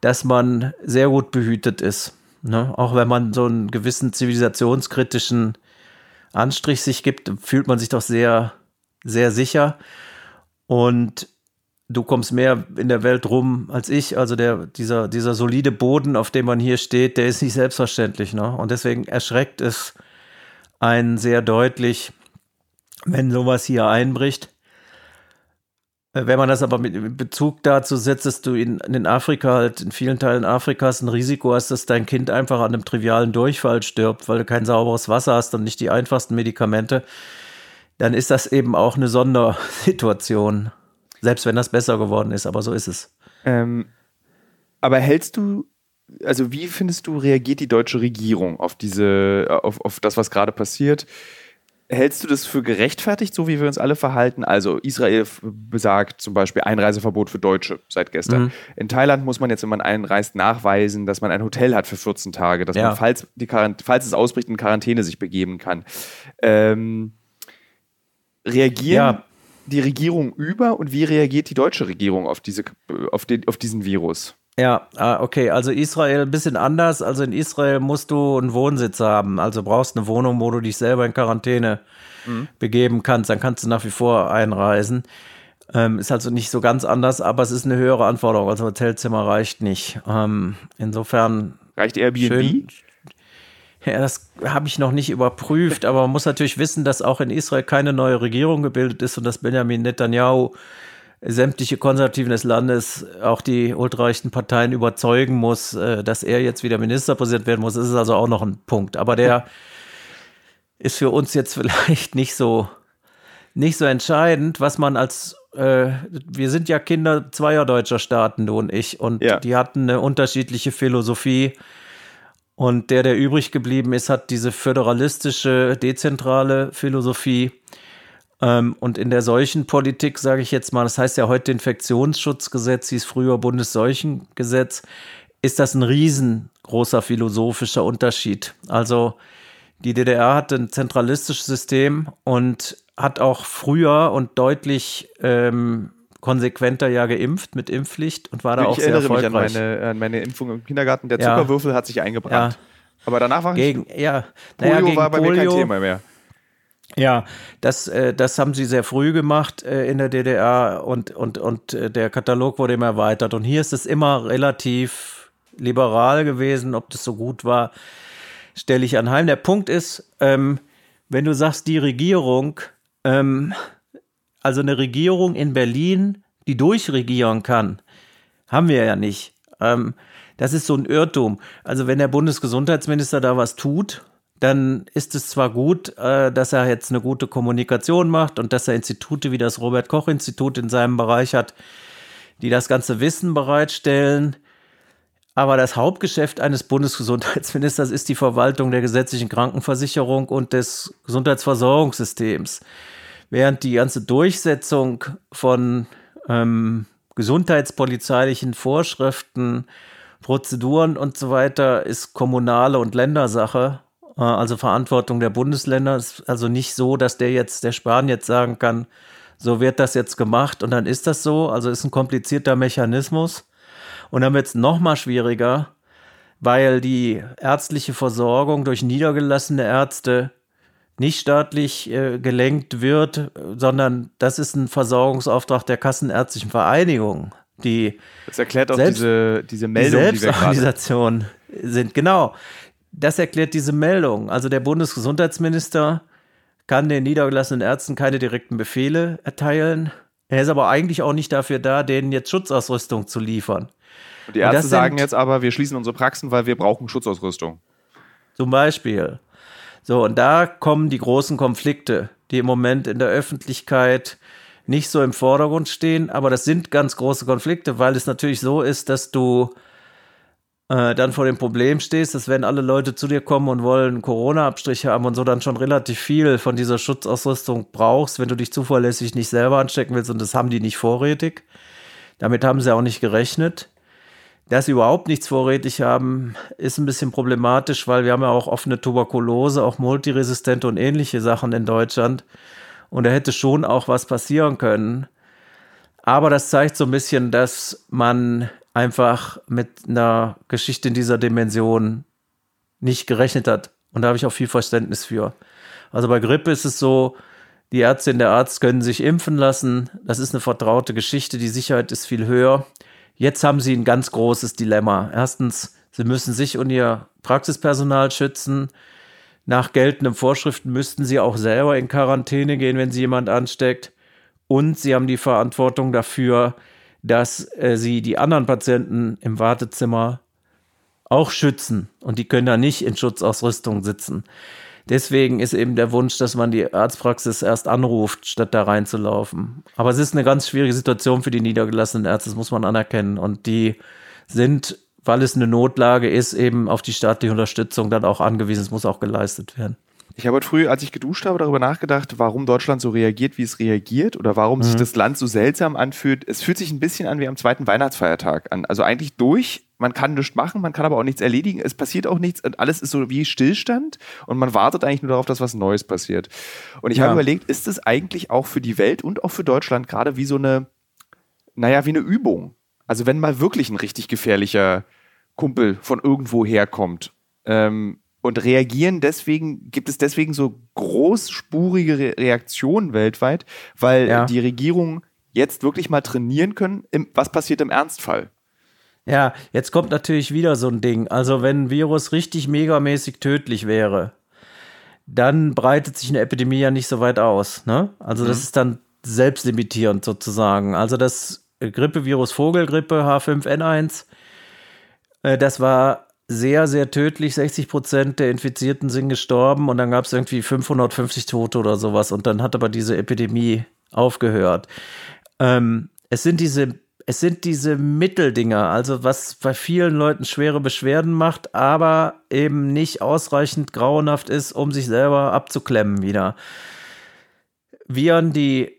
dass man sehr gut behütet ist. Ne? Auch wenn man so einen gewissen zivilisationskritischen Anstrich sich gibt, fühlt man sich doch sehr, sehr sicher. Und du kommst mehr in der Welt rum als ich. Also der, dieser, dieser solide Boden, auf dem man hier steht, der ist nicht selbstverständlich. Ne? Und deswegen erschreckt es einen sehr deutlich, wenn sowas hier einbricht. Äh, wenn man das aber mit Bezug dazu setzt, dass du in, in Afrika halt, in vielen Teilen Afrikas ein Risiko hast, dass dein Kind einfach an einem trivialen Durchfall stirbt, weil du kein sauberes Wasser hast und nicht die einfachsten Medikamente, dann ist das eben auch eine Sondersituation. Selbst wenn das besser geworden ist, aber so ist es. Ähm, aber hältst du, also wie findest du, reagiert die deutsche Regierung auf diese, auf, auf das, was gerade passiert? Hältst du das für gerechtfertigt, so wie wir uns alle verhalten? Also Israel besagt zum Beispiel Einreiseverbot für Deutsche seit gestern. Mhm. In Thailand muss man jetzt, wenn man einreist, nachweisen, dass man ein Hotel hat für 14 Tage, dass ja. man, falls, die falls es ausbricht, in Quarantäne sich begeben kann. Ähm, reagieren ja. Die Regierung über und wie reagiert die deutsche Regierung auf, diese, auf, den, auf diesen Virus? Ja, ah, okay. Also Israel ein bisschen anders. Also in Israel musst du einen Wohnsitz haben. Also brauchst eine Wohnung, wo du dich selber in Quarantäne mhm. begeben kannst. Dann kannst du nach wie vor einreisen. Ähm, ist also nicht so ganz anders, aber es ist eine höhere Anforderung. Also Hotelzimmer reicht nicht. Ähm, insofern. Reicht Airbnb? Schön, ja, das habe ich noch nicht überprüft, aber man muss natürlich wissen, dass auch in Israel keine neue Regierung gebildet ist und dass Benjamin Netanyahu sämtliche Konservativen des Landes, auch die ultrarechten Parteien überzeugen muss, äh, dass er jetzt wieder Ministerpräsident werden muss. Das ist also auch noch ein Punkt. Aber der ist für uns jetzt vielleicht nicht so, nicht so entscheidend, was man als äh, wir sind ja Kinder zweier deutscher Staaten, du und ich, und ja. die hatten eine unterschiedliche Philosophie. Und der, der übrig geblieben ist, hat diese föderalistische, dezentrale Philosophie. Ähm, und in der Seuchenpolitik, sage ich jetzt mal, das heißt ja heute Infektionsschutzgesetz, hieß früher Bundesseuchengesetz, ist das ein riesengroßer philosophischer Unterschied. Also die DDR hatte ein zentralistisches System und hat auch früher und deutlich ähm, konsequenter ja geimpft mit Impfpflicht und war da ich auch sehr erfolgreich. Ich erinnere mich an meine, an meine Impfung im Kindergarten. Der Zuckerwürfel ja. hat sich eingebrannt. Ja. Aber danach war gegen, ich, ja, Polio naja, war bei Polio, mir kein Thema mehr. Ja, das, äh, das haben sie sehr früh gemacht äh, in der DDR und, und, und äh, der Katalog wurde immer erweitert. Und hier ist es immer relativ liberal gewesen. Ob das so gut war, stelle ich anheim. Der Punkt ist, ähm, wenn du sagst, die Regierung, ähm, also eine Regierung in Berlin, die durchregieren kann, haben wir ja nicht. Ähm, das ist so ein Irrtum. Also wenn der Bundesgesundheitsminister da was tut, dann ist es zwar gut, äh, dass er jetzt eine gute Kommunikation macht und dass er Institute wie das Robert Koch Institut in seinem Bereich hat, die das ganze Wissen bereitstellen. Aber das Hauptgeschäft eines Bundesgesundheitsministers ist die Verwaltung der gesetzlichen Krankenversicherung und des Gesundheitsversorgungssystems. Während die ganze Durchsetzung von ähm, gesundheitspolizeilichen Vorschriften, Prozeduren und so weiter ist kommunale und Ländersache äh, also Verantwortung der Bundesländer. Es ist also nicht so, dass der jetzt, der Spahn jetzt sagen kann, so wird das jetzt gemacht und dann ist das so. Also ist ein komplizierter Mechanismus. Und dann wird es noch mal schwieriger, weil die ärztliche Versorgung durch niedergelassene Ärzte nicht staatlich äh, gelenkt wird, sondern das ist ein Versorgungsauftrag der Kassenärztlichen Vereinigung. Die das erklärt auch selbst, diese, diese Meldung, die Selbstorganisation sind. Genau. Das erklärt diese Meldung. Also der Bundesgesundheitsminister kann den niedergelassenen Ärzten keine direkten Befehle erteilen. Er ist aber eigentlich auch nicht dafür da, denen jetzt Schutzausrüstung zu liefern. Und die Ärzte Und sagen jetzt aber, wir schließen unsere Praxen, weil wir brauchen Schutzausrüstung. Zum Beispiel. So, und da kommen die großen Konflikte, die im Moment in der Öffentlichkeit nicht so im Vordergrund stehen, aber das sind ganz große Konflikte, weil es natürlich so ist, dass du äh, dann vor dem Problem stehst, dass wenn alle Leute zu dir kommen und wollen Corona-Abstriche haben und so, dann schon relativ viel von dieser Schutzausrüstung brauchst, wenn du dich zuverlässig nicht selber anstecken willst und das haben die nicht vorrätig. Damit haben sie auch nicht gerechnet. Dass sie überhaupt nichts vorrätig haben, ist ein bisschen problematisch, weil wir haben ja auch offene Tuberkulose, auch multiresistente und ähnliche Sachen in Deutschland. Und da hätte schon auch was passieren können. Aber das zeigt so ein bisschen, dass man einfach mit einer Geschichte in dieser Dimension nicht gerechnet hat. Und da habe ich auch viel Verständnis für. Also bei Grippe ist es so, die Ärztin, der Arzt können sich impfen lassen. Das ist eine vertraute Geschichte. Die Sicherheit ist viel höher. Jetzt haben sie ein ganz großes Dilemma. Erstens, sie müssen sich und ihr Praxispersonal schützen. nach geltenden Vorschriften müssten sie auch selber in Quarantäne gehen, wenn sie jemand ansteckt. Und sie haben die Verantwortung dafür, dass äh, sie die anderen Patienten im Wartezimmer auch schützen. Und die können da nicht in Schutzausrüstung sitzen. Deswegen ist eben der Wunsch, dass man die Arztpraxis erst anruft, statt da reinzulaufen. Aber es ist eine ganz schwierige Situation für die niedergelassenen Ärzte, das muss man anerkennen. Und die sind, weil es eine Notlage ist, eben auf die staatliche Unterstützung dann auch angewiesen. Es muss auch geleistet werden. Ich habe heute früh, als ich geduscht habe, darüber nachgedacht, warum Deutschland so reagiert, wie es reagiert oder warum mhm. sich das Land so seltsam anfühlt. Es fühlt sich ein bisschen an wie am zweiten Weihnachtsfeiertag an. Also eigentlich durch, man kann nichts machen, man kann aber auch nichts erledigen, es passiert auch nichts und alles ist so wie Stillstand und man wartet eigentlich nur darauf, dass was Neues passiert. Und ich ja. habe überlegt, ist es eigentlich auch für die Welt und auch für Deutschland gerade wie so eine, naja, wie eine Übung? Also wenn mal wirklich ein richtig gefährlicher Kumpel von irgendwo herkommt, ähm, und reagieren deswegen, gibt es deswegen so großspurige Re Reaktionen weltweit, weil ja. die Regierungen jetzt wirklich mal trainieren können, im, was passiert im Ernstfall. Ja, jetzt kommt natürlich wieder so ein Ding. Also wenn ein Virus richtig megamäßig tödlich wäre, dann breitet sich eine Epidemie ja nicht so weit aus. Ne? Also mhm. das ist dann selbstlimitierend sozusagen. Also das Grippevirus Vogelgrippe H5N1, äh, das war sehr, sehr tödlich. 60 Prozent der Infizierten sind gestorben und dann gab es irgendwie 550 Tote oder sowas und dann hat aber diese Epidemie aufgehört. Ähm, es sind diese es sind diese Mitteldinger, also was bei vielen Leuten schwere Beschwerden macht, aber eben nicht ausreichend grauenhaft ist, um sich selber abzuklemmen wieder. Viren, die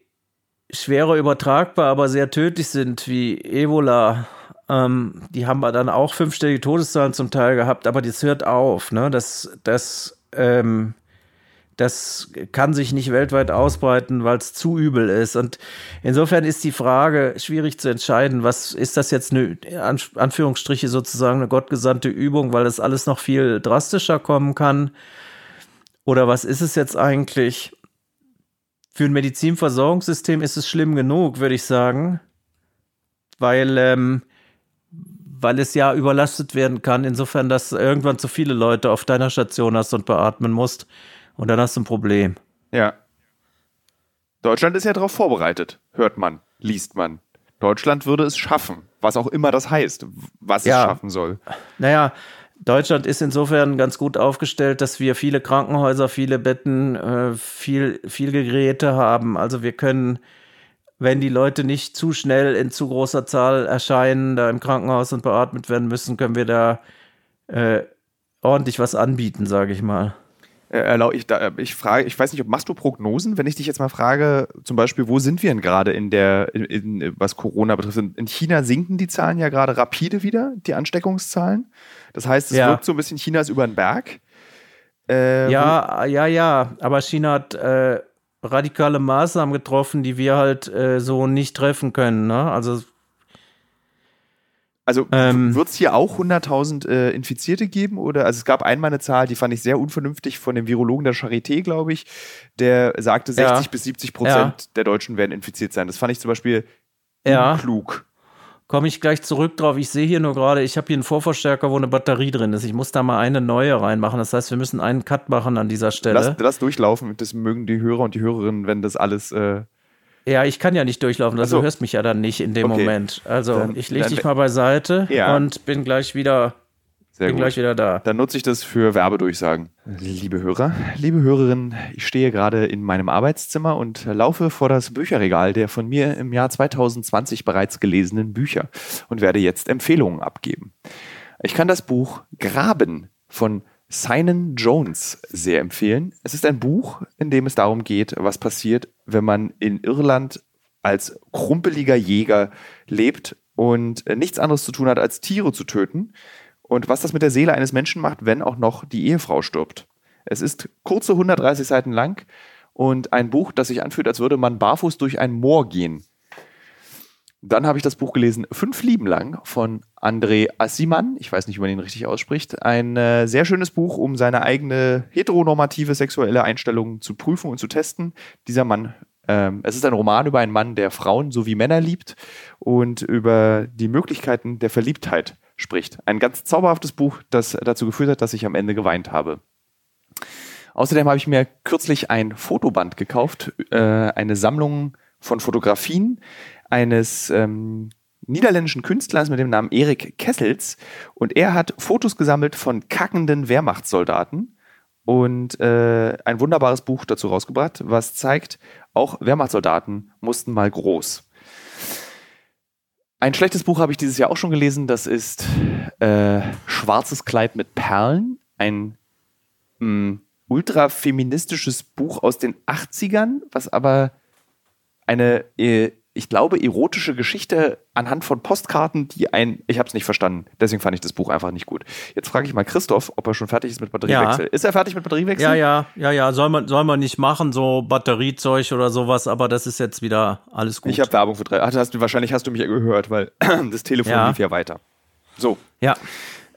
schwerer übertragbar, aber sehr tödlich sind, wie Ebola ähm, die haben dann auch fünfstellige Todeszahlen zum Teil gehabt, aber das hört auf. Ne? Das, das, ähm, das kann sich nicht weltweit ausbreiten, weil es zu übel ist. Und insofern ist die Frage schwierig zu entscheiden, was ist das jetzt eine, Anführungsstriche sozusagen, eine gottgesandte Übung, weil das alles noch viel drastischer kommen kann? Oder was ist es jetzt eigentlich? Für ein Medizinversorgungssystem ist es schlimm genug, würde ich sagen. Weil ähm, weil es ja überlastet werden kann, insofern, dass irgendwann zu viele Leute auf deiner Station hast und beatmen musst. Und dann hast du ein Problem. Ja. Deutschland ist ja darauf vorbereitet, hört man, liest man. Deutschland würde es schaffen, was auch immer das heißt, was ja. es schaffen soll. Naja, Deutschland ist insofern ganz gut aufgestellt, dass wir viele Krankenhäuser, viele Betten, äh, viel, viel Geräte haben. Also wir können wenn die Leute nicht zu schnell in zu großer Zahl erscheinen, da im Krankenhaus und beatmet werden müssen, können wir da äh, ordentlich was anbieten, sage ich mal. Äh, ich, ich, frage, ich weiß nicht, ob machst du Prognosen, wenn ich dich jetzt mal frage, zum Beispiel, wo sind wir denn gerade in der, in, in, was Corona betrifft? In China sinken die Zahlen ja gerade rapide wieder, die Ansteckungszahlen. Das heißt, es ja. wirkt so ein bisschen Chinas über den Berg. Äh, ja, ja, ja. Aber China hat äh, radikale Maßnahmen getroffen, die wir halt äh, so nicht treffen können. Ne? Also also ähm, wird es hier auch 100.000 äh, Infizierte geben? Oder also es gab einmal eine Zahl, die fand ich sehr unvernünftig von dem Virologen der Charité, glaube ich, der sagte, 60 ja. bis 70 Prozent ja. der Deutschen werden infiziert sein. Das fand ich zum Beispiel ja. klug komme ich gleich zurück drauf. Ich sehe hier nur gerade, ich habe hier einen Vorverstärker, wo eine Batterie drin ist. Ich muss da mal eine neue reinmachen. Das heißt, wir müssen einen Cut machen an dieser Stelle. Lass, lass durchlaufen. Das mögen die Hörer und die Hörerinnen, wenn das alles. Äh ja, ich kann ja nicht durchlaufen, also so. du hörst mich ja dann nicht in dem okay. Moment. Also dann, ich lege dich mal beiseite ja. und bin gleich wieder sehr Bin gut. gleich wieder da. Dann nutze ich das für Werbedurchsagen. Liebe Hörer, liebe Hörerinnen, ich stehe gerade in meinem Arbeitszimmer und laufe vor das Bücherregal der von mir im Jahr 2020 bereits gelesenen Bücher und werde jetzt Empfehlungen abgeben. Ich kann das Buch Graben von Simon Jones sehr empfehlen. Es ist ein Buch, in dem es darum geht, was passiert, wenn man in Irland als krumpeliger Jäger lebt und nichts anderes zu tun hat, als Tiere zu töten und was das mit der Seele eines Menschen macht, wenn auch noch die Ehefrau stirbt. Es ist kurze 130 Seiten lang und ein Buch, das sich anfühlt, als würde man barfuß durch ein Moor gehen. Dann habe ich das Buch gelesen, Fünf Lieben lang von André Assiman. Ich weiß nicht, wie man ihn richtig ausspricht. Ein äh, sehr schönes Buch, um seine eigene heteronormative sexuelle Einstellung zu prüfen und zu testen. Dieser Mann, ähm, es ist ein Roman über einen Mann, der Frauen sowie Männer liebt und über die Möglichkeiten der Verliebtheit spricht. Ein ganz zauberhaftes Buch, das dazu geführt hat, dass ich am Ende geweint habe. Außerdem habe ich mir kürzlich ein Fotoband gekauft, äh, eine Sammlung von Fotografien eines ähm, niederländischen Künstlers mit dem Namen Erik Kessels. Und er hat Fotos gesammelt von kackenden Wehrmachtssoldaten und äh, ein wunderbares Buch dazu rausgebracht, was zeigt, auch Wehrmachtssoldaten mussten mal groß. Ein schlechtes Buch habe ich dieses Jahr auch schon gelesen. Das ist äh, Schwarzes Kleid mit Perlen. Ein mm, ultrafeministisches Buch aus den 80ern, was aber eine äh, ich glaube, erotische Geschichte anhand von Postkarten, die ein, ich habe es nicht verstanden. Deswegen fand ich das Buch einfach nicht gut. Jetzt frage ich mal Christoph, ob er schon fertig ist mit Batteriewechsel. Ja. Ist er fertig mit Batteriewechsel? Ja, ja, ja, ja. Soll man, soll man nicht machen, so Batteriezeug oder sowas, aber das ist jetzt wieder alles gut. Ich habe Werbung für drei. Hast du, wahrscheinlich hast du mich ja gehört, weil das Telefon ja. lief ja weiter. So. Ja.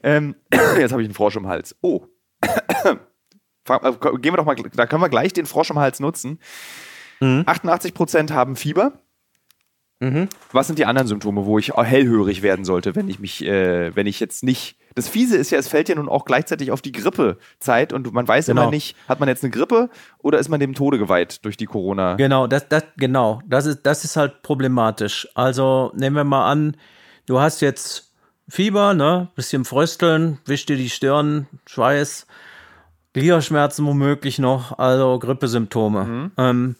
Ähm, jetzt habe ich einen Frosch im Hals. Oh. Äh, gehen wir doch mal, da können wir gleich den Frosch im Hals nutzen. Mhm. 88 Prozent haben Fieber. Mhm. Was sind die anderen Symptome, wo ich hellhörig werden sollte, wenn ich mich, äh, wenn ich jetzt nicht. Das Fiese ist ja, es fällt ja nun auch gleichzeitig auf die Grippezeit und man weiß genau. immer nicht, hat man jetzt eine Grippe oder ist man dem Tode geweiht durch die Corona? Genau, das, das, genau, das ist, das ist halt problematisch. Also nehmen wir mal an, du hast jetzt Fieber, ne, bisschen Frösteln, wisch dir die Stirn, Schweiß, Gliederschmerzen womöglich noch, also Grippesymptome. Mhm. Ähm,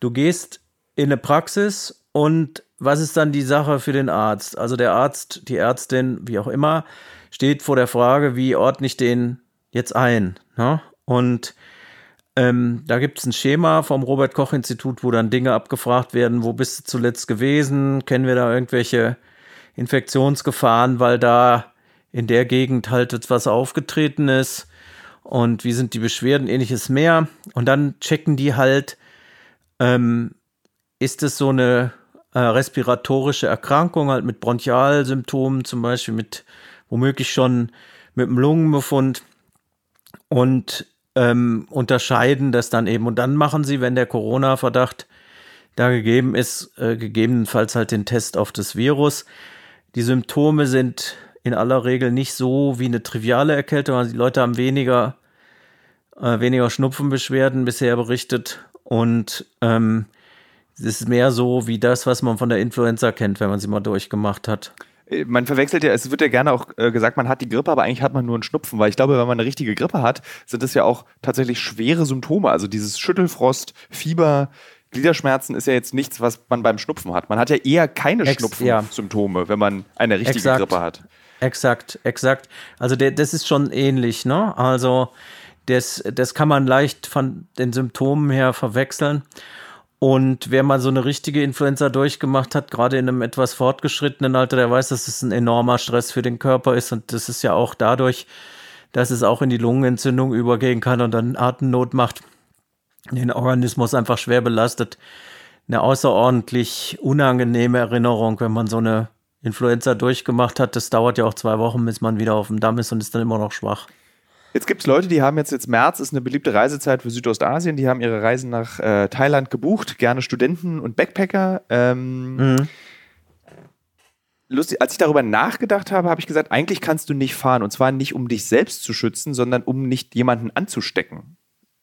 du gehst in eine Praxis und was ist dann die Sache für den Arzt? Also der Arzt, die Ärztin, wie auch immer, steht vor der Frage, wie ordne ich den jetzt ein? Ne? Und ähm, da gibt es ein Schema vom Robert Koch Institut, wo dann Dinge abgefragt werden, wo bist du zuletzt gewesen? Kennen wir da irgendwelche Infektionsgefahren, weil da in der Gegend halt jetzt was aufgetreten ist? Und wie sind die Beschwerden, ähnliches mehr? Und dann checken die halt, ähm, ist es so eine äh, respiratorische Erkrankung, halt mit Bronchialsymptomen, zum Beispiel mit womöglich schon mit einem Lungenbefund und ähm, unterscheiden das dann eben. Und dann machen sie, wenn der Corona-Verdacht da gegeben ist, äh, gegebenenfalls halt den Test auf das Virus. Die Symptome sind in aller Regel nicht so wie eine triviale Erkältung. Also die Leute haben weniger, äh, weniger Schnupfenbeschwerden bisher berichtet und ähm, es ist mehr so wie das, was man von der Influenza kennt, wenn man sie mal durchgemacht hat. Äh, man verwechselt ja, es wird ja gerne auch äh, gesagt, man hat die Grippe, aber eigentlich hat man nur einen Schnupfen, weil ich glaube, wenn man eine richtige Grippe hat, sind das ja auch tatsächlich schwere Symptome. Also dieses Schüttelfrost, Fieber, Gliederschmerzen ist ja jetzt nichts, was man beim Schnupfen hat. Man hat ja eher keine Schnupfensymptome, ja. wenn man eine richtige exakt. Grippe hat. Exakt, exakt. Also der, das ist schon ähnlich, ne? Also das, das kann man leicht von den Symptomen her verwechseln. Und wer mal so eine richtige Influenza durchgemacht hat, gerade in einem etwas fortgeschrittenen Alter, der weiß, dass es ein enormer Stress für den Körper ist. Und das ist ja auch dadurch, dass es auch in die Lungenentzündung übergehen kann und dann Atemnot macht, den Organismus einfach schwer belastet. Eine außerordentlich unangenehme Erinnerung, wenn man so eine Influenza durchgemacht hat. Das dauert ja auch zwei Wochen, bis man wieder auf dem Damm ist und ist dann immer noch schwach. Jetzt gibt es Leute, die haben jetzt, jetzt März, ist eine beliebte Reisezeit für Südostasien, die haben ihre Reisen nach äh, Thailand gebucht, gerne Studenten und Backpacker. Ähm, mhm. Lustig, als ich darüber nachgedacht habe, habe ich gesagt, eigentlich kannst du nicht fahren. Und zwar nicht, um dich selbst zu schützen, sondern um nicht jemanden anzustecken.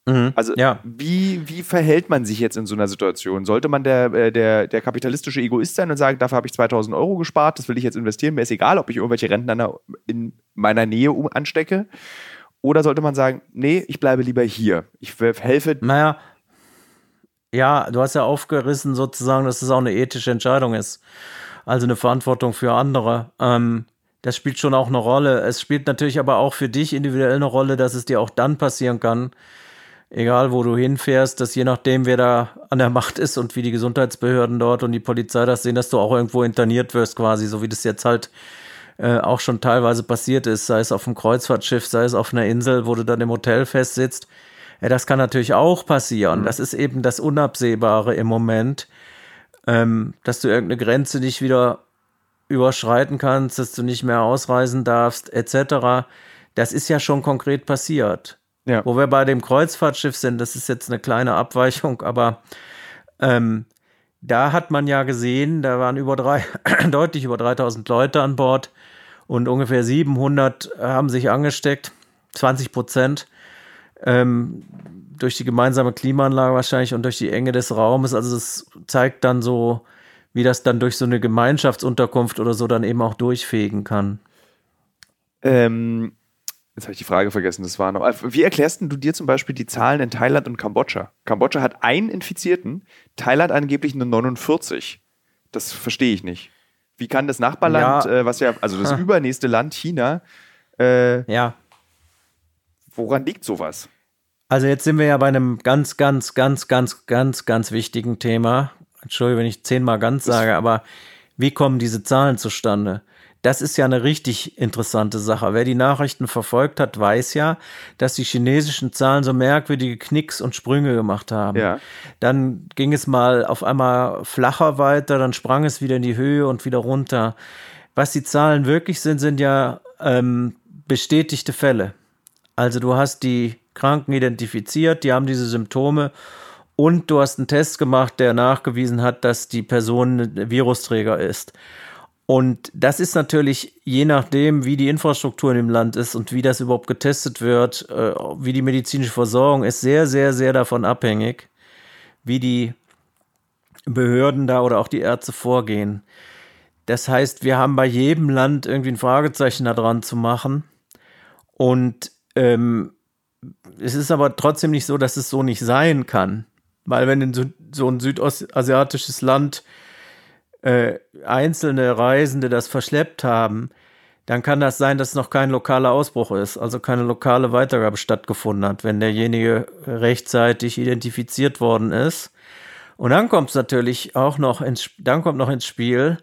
Mhm. Also ja. wie, wie verhält man sich jetzt in so einer Situation? Sollte man der, äh, der, der kapitalistische Egoist sein und sagen, dafür habe ich 2000 Euro gespart, das will ich jetzt investieren, mir ist egal, ob ich irgendwelche Rentner in meiner Nähe anstecke? Oder sollte man sagen, nee, ich bleibe lieber hier. Ich helfe. Naja, ja, du hast ja aufgerissen sozusagen, dass es auch eine ethische Entscheidung ist. Also eine Verantwortung für andere. Ähm, das spielt schon auch eine Rolle. Es spielt natürlich aber auch für dich individuell eine Rolle, dass es dir auch dann passieren kann, egal wo du hinfährst, dass je nachdem, wer da an der Macht ist und wie die Gesundheitsbehörden dort und die Polizei das sehen, dass du auch irgendwo interniert wirst, quasi, so wie das jetzt halt äh, auch schon teilweise passiert ist, sei es auf einem Kreuzfahrtschiff, sei es auf einer Insel, wo du dann im Hotel festsitzt. Ja, das kann natürlich auch passieren. Mhm. Das ist eben das Unabsehbare im Moment, ähm, dass du irgendeine Grenze nicht wieder überschreiten kannst, dass du nicht mehr ausreisen darfst, etc. Das ist ja schon konkret passiert. Ja. Wo wir bei dem Kreuzfahrtschiff sind, das ist jetzt eine kleine Abweichung, aber ähm, da hat man ja gesehen, da waren über drei, deutlich über 3000 Leute an Bord und ungefähr 700 haben sich angesteckt, 20 Prozent. Ähm, durch die gemeinsame Klimaanlage wahrscheinlich und durch die Enge des Raumes. Also es zeigt dann so, wie das dann durch so eine Gemeinschaftsunterkunft oder so dann eben auch durchfegen kann. Ähm, jetzt habe ich die Frage vergessen, das war noch. Äh, wie erklärst du dir zum Beispiel die Zahlen in Thailand und Kambodscha? Kambodscha hat einen Infizierten, Thailand angeblich nur 49. Das verstehe ich nicht. Wie kann das Nachbarland, ja. äh, was ja, also das ha. übernächste Land, China, äh, ja. woran liegt sowas? Also jetzt sind wir ja bei einem ganz, ganz, ganz, ganz, ganz, ganz wichtigen Thema. Entschuldigung, wenn ich zehnmal ganz sage, aber wie kommen diese Zahlen zustande? Das ist ja eine richtig interessante Sache. Wer die Nachrichten verfolgt hat, weiß ja, dass die chinesischen Zahlen so merkwürdige Knicks und Sprünge gemacht haben. Ja. Dann ging es mal auf einmal flacher weiter, dann sprang es wieder in die Höhe und wieder runter. Was die Zahlen wirklich sind, sind ja ähm, bestätigte Fälle. Also du hast die Kranken identifiziert, die haben diese Symptome und du hast einen Test gemacht, der nachgewiesen hat, dass die Person Virusträger ist. Und das ist natürlich je nachdem, wie die Infrastruktur in dem Land ist und wie das überhaupt getestet wird, äh, wie die medizinische Versorgung ist, sehr, sehr, sehr davon abhängig, wie die Behörden da oder auch die Ärzte vorgehen. Das heißt, wir haben bei jedem Land irgendwie ein Fragezeichen da dran zu machen. Und ähm, es ist aber trotzdem nicht so, dass es so nicht sein kann. Weil wenn so, so ein südostasiatisches Land äh, einzelne Reisende das verschleppt haben, dann kann das sein, dass noch kein lokaler Ausbruch ist, also keine lokale Weitergabe stattgefunden hat, wenn derjenige rechtzeitig identifiziert worden ist. Und dann kommt es natürlich auch noch ins, dann kommt noch ins Spiel,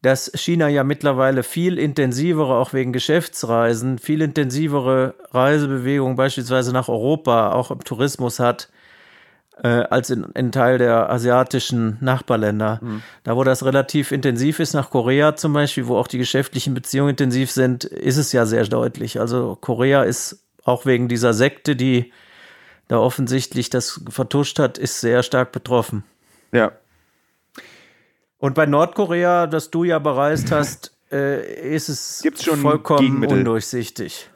dass China ja mittlerweile viel intensivere, auch wegen Geschäftsreisen, viel intensivere Reisebewegungen beispielsweise nach Europa, auch im Tourismus hat, äh, als in, in Teil der asiatischen Nachbarländer. Mhm. Da, wo das relativ intensiv ist, nach Korea zum Beispiel, wo auch die geschäftlichen Beziehungen intensiv sind, ist es ja sehr deutlich. Also Korea ist auch wegen dieser Sekte, die da offensichtlich das vertuscht hat, ist sehr stark betroffen. Ja, und bei Nordkorea, das du ja bereist hast, äh, ist es Gibt's schon vollkommen undurchsichtig.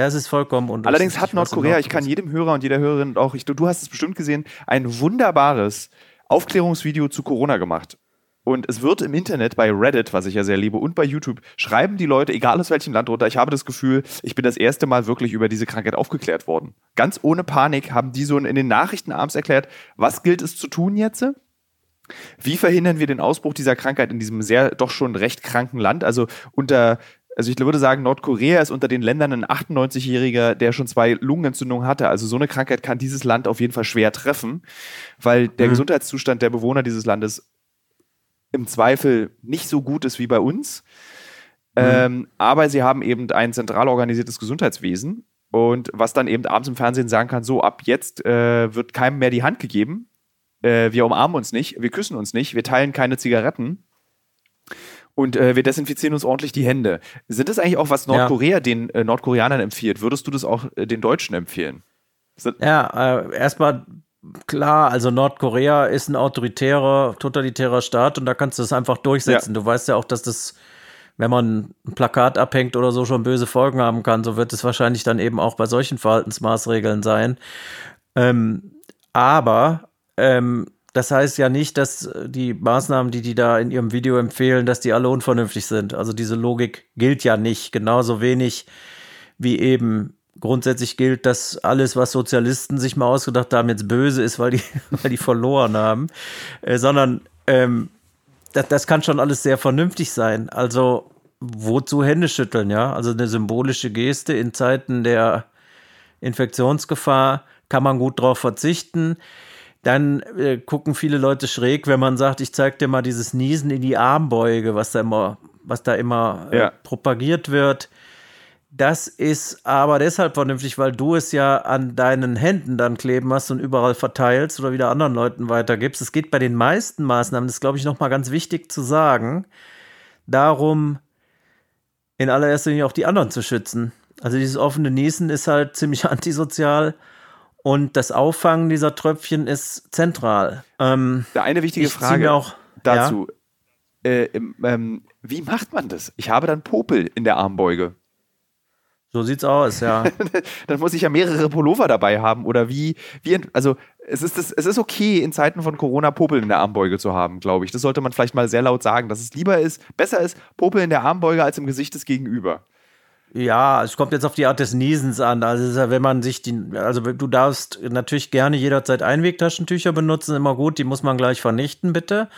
Ja, es ist vollkommen undurchsichtig. Allerdings hat Nordkorea, ich kann jedem Hörer und jeder Hörerin auch, ich, du hast es bestimmt gesehen, ein wunderbares Aufklärungsvideo zu Corona gemacht. Und es wird im Internet bei Reddit, was ich ja sehr liebe, und bei YouTube, schreiben die Leute, egal aus welchem Land runter, ich habe das Gefühl, ich bin das erste Mal wirklich über diese Krankheit aufgeklärt worden. Ganz ohne Panik haben die so in den Nachrichten abends erklärt, was gilt es zu tun jetzt? Wie verhindern wir den Ausbruch dieser Krankheit in diesem sehr doch schon recht kranken Land? Also unter also ich würde sagen, Nordkorea ist unter den Ländern ein 98-Jähriger, der schon zwei Lungenentzündungen hatte. Also so eine Krankheit kann dieses Land auf jeden Fall schwer treffen, weil der mhm. Gesundheitszustand der Bewohner dieses Landes im Zweifel nicht so gut ist wie bei uns. Mhm. Ähm, aber sie haben eben ein zentral organisiertes Gesundheitswesen. Und was dann eben abends im Fernsehen sagen kann, so ab jetzt äh, wird keinem mehr die Hand gegeben, äh, wir umarmen uns nicht, wir küssen uns nicht, wir teilen keine Zigaretten und äh, wir desinfizieren uns ordentlich die Hände. Sind das eigentlich auch, was Nordkorea ja. den äh, Nordkoreanern empfiehlt? Würdest du das auch äh, den Deutschen empfehlen? Ja, äh, erstmal klar, also Nordkorea ist ein autoritärer, totalitärer Staat und da kannst du das einfach durchsetzen. Ja. Du weißt ja auch, dass das, wenn man ein Plakat abhängt oder so, schon böse Folgen haben kann. So wird es wahrscheinlich dann eben auch bei solchen Verhaltensmaßregeln sein. Ähm, aber ähm, das heißt ja nicht, dass die Maßnahmen, die die da in ihrem Video empfehlen, dass die alle unvernünftig sind. Also diese Logik gilt ja nicht. Genauso wenig wie eben grundsätzlich gilt, dass alles, was Sozialisten sich mal ausgedacht haben, jetzt böse ist, weil die, weil die verloren haben, äh, sondern ähm, das, das kann schon alles sehr vernünftig sein. Also wozu Hände schütteln, ja? Also eine symbolische Geste in Zeiten der Infektionsgefahr kann man gut drauf verzichten dann äh, gucken viele Leute schräg, wenn man sagt, ich zeig dir mal dieses Niesen in die Armbeuge, was da immer, was da immer äh, ja. propagiert wird. Das ist aber deshalb vernünftig, weil du es ja an deinen Händen dann kleben hast und überall verteilst oder wieder anderen Leuten weitergibst. Es geht bei den meisten Maßnahmen, das ist, glaube ich, nochmal ganz wichtig zu sagen, darum, in allererster Linie auch die anderen zu schützen. Also dieses offene Niesen ist halt ziemlich antisozial und das Auffangen dieser Tröpfchen ist zentral. Ähm, eine wichtige Frage auch, dazu. Ja? Äh, ähm, wie macht man das? Ich habe dann Popel in der Armbeuge. So sieht's aus, ja. dann muss ich ja mehrere Pullover dabei haben. Oder wie, wie also es ist, es ist okay, in Zeiten von Corona Popel in der Armbeuge zu haben, glaube ich. Das sollte man vielleicht mal sehr laut sagen, dass es lieber ist, besser ist, Popel in der Armbeuge als im Gesicht des Gegenüber. Ja, es kommt jetzt auf die Art des Niesens an. Also wenn man sich die, also du darfst natürlich gerne jederzeit Einwegtaschentücher benutzen, immer gut, die muss man gleich vernichten, bitte.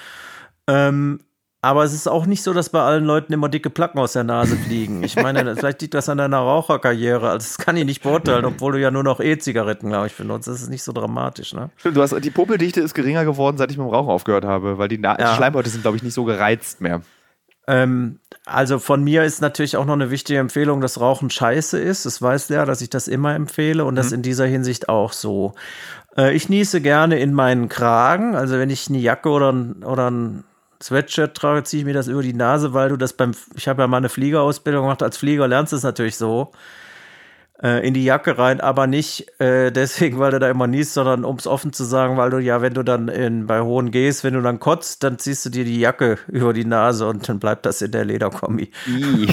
Ähm, aber es ist auch nicht so, dass bei allen Leuten immer dicke Placken aus der Nase fliegen. Ich meine, vielleicht liegt das an deiner Raucherkarriere. Also das kann ich nicht beurteilen, obwohl du ja nur noch E-Zigaretten, glaube ich, benutzt. Das ist nicht so dramatisch, ne? Stimmt, du hast, die Popeldichte ist geringer geworden, seit ich mit dem Rauchen aufgehört habe, weil die, Na ja. Schleimhäute sind, glaube ich, nicht so gereizt mehr. Ähm, also von mir ist natürlich auch noch eine wichtige Empfehlung, dass Rauchen scheiße ist. Das weiß der, dass ich das immer empfehle und mhm. das in dieser Hinsicht auch so. Äh, ich niese gerne in meinen Kragen. Also wenn ich eine Jacke oder, oder ein Sweatshirt trage, ziehe ich mir das über die Nase, weil du das beim, ich habe ja mal eine Fliegerausbildung gemacht, als Flieger lernst du es natürlich so, äh, in die Jacke rein, aber nicht äh, deswegen, weil du da immer niest, sondern um es offen zu sagen, weil du ja, wenn du dann in, bei Hohen gehst, wenn du dann kotzt, dann ziehst du dir die Jacke über die Nase und dann bleibt das in der Lederkombi. I.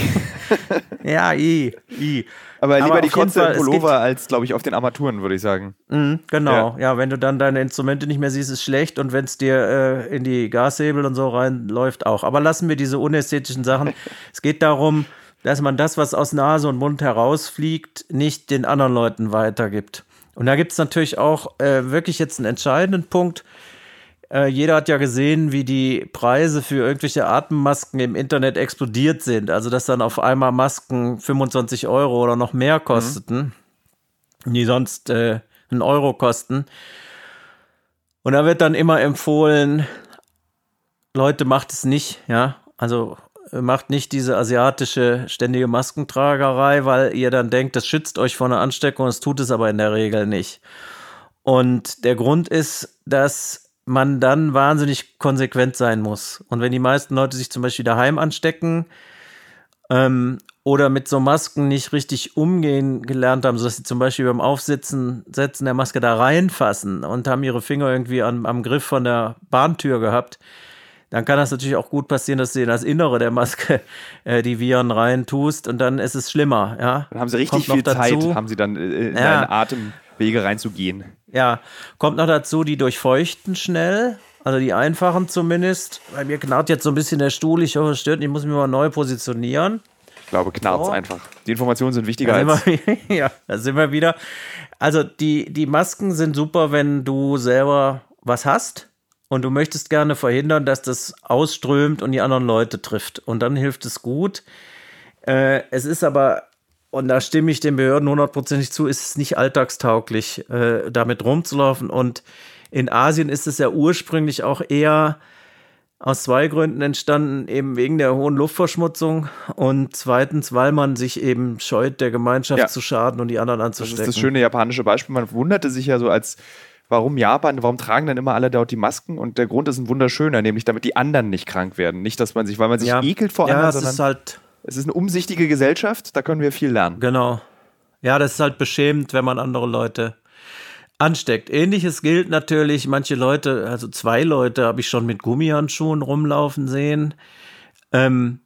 ja, i, i. Aber lieber Aber die Kotze im Pullover als, glaube ich, auf den Armaturen, würde ich sagen. Mhm, genau, ja. ja. wenn du dann deine Instrumente nicht mehr siehst, ist schlecht und wenn es dir äh, in die Gashebel und so reinläuft, auch. Aber lassen wir diese unästhetischen Sachen. es geht darum, dass man das, was aus Nase und Mund herausfliegt, nicht den anderen Leuten weitergibt. Und da gibt es natürlich auch äh, wirklich jetzt einen entscheidenden Punkt. Äh, jeder hat ja gesehen, wie die Preise für irgendwelche Atemmasken im Internet explodiert sind. Also, dass dann auf einmal Masken 25 Euro oder noch mehr kosteten, mhm. die sonst äh, einen Euro kosten. Und da wird dann immer empfohlen, Leute, macht es nicht, ja. Also macht nicht diese asiatische ständige Maskentragerei, weil ihr dann denkt, das schützt euch vor einer Ansteckung, das tut es aber in der Regel nicht. Und der Grund ist, dass man dann wahnsinnig konsequent sein muss. Und wenn die meisten Leute sich zum Beispiel daheim anstecken ähm, oder mit so Masken nicht richtig umgehen gelernt haben, sodass sie zum Beispiel beim Aufsitzen, Setzen der Maske da reinfassen und haben ihre Finger irgendwie an, am Griff von der Bahntür gehabt, dann kann das natürlich auch gut passieren, dass du in das Innere der Maske äh, die Viren rein tust und dann ist es schlimmer. Ja? Dann haben sie richtig viel Zeit, haben sie dann äh, in ja. deine Atemwege reinzugehen. Ja, kommt noch dazu, die durchfeuchten schnell. Also die einfachen zumindest. Bei mir knarrt jetzt so ein bisschen der Stuhl. Ich hoffe, es stört. Ich muss mich mal neu positionieren. Ich glaube, knarrt so. einfach. Die Informationen sind wichtiger als. Wir, ja, da sind wir wieder. Also die, die Masken sind super, wenn du selber was hast und du möchtest gerne verhindern, dass das ausströmt und die anderen Leute trifft. Und dann hilft es gut. Äh, es ist aber, und da stimme ich den Behörden hundertprozentig zu, ist es nicht alltagstauglich, äh, damit rumzulaufen. Und in Asien ist es ja ursprünglich auch eher aus zwei Gründen entstanden, eben wegen der hohen Luftverschmutzung und zweitens, weil man sich eben scheut, der Gemeinschaft ja. zu schaden und die anderen anzustecken. Das ist das schöne japanische Beispiel. Man wunderte sich ja so als warum Japan, warum tragen dann immer alle dort die Masken? Und der Grund ist ein wunderschöner, nämlich damit die anderen nicht krank werden. Nicht, dass man sich, weil man sich ja. ekelt vor ja, anderen, sondern ist halt es ist eine umsichtige Gesellschaft, da können wir viel lernen. Genau. Ja, das ist halt beschämend, wenn man andere Leute ansteckt. Ähnliches gilt natürlich, manche Leute, also zwei Leute habe ich schon mit Gummihandschuhen rumlaufen sehen. Ähm,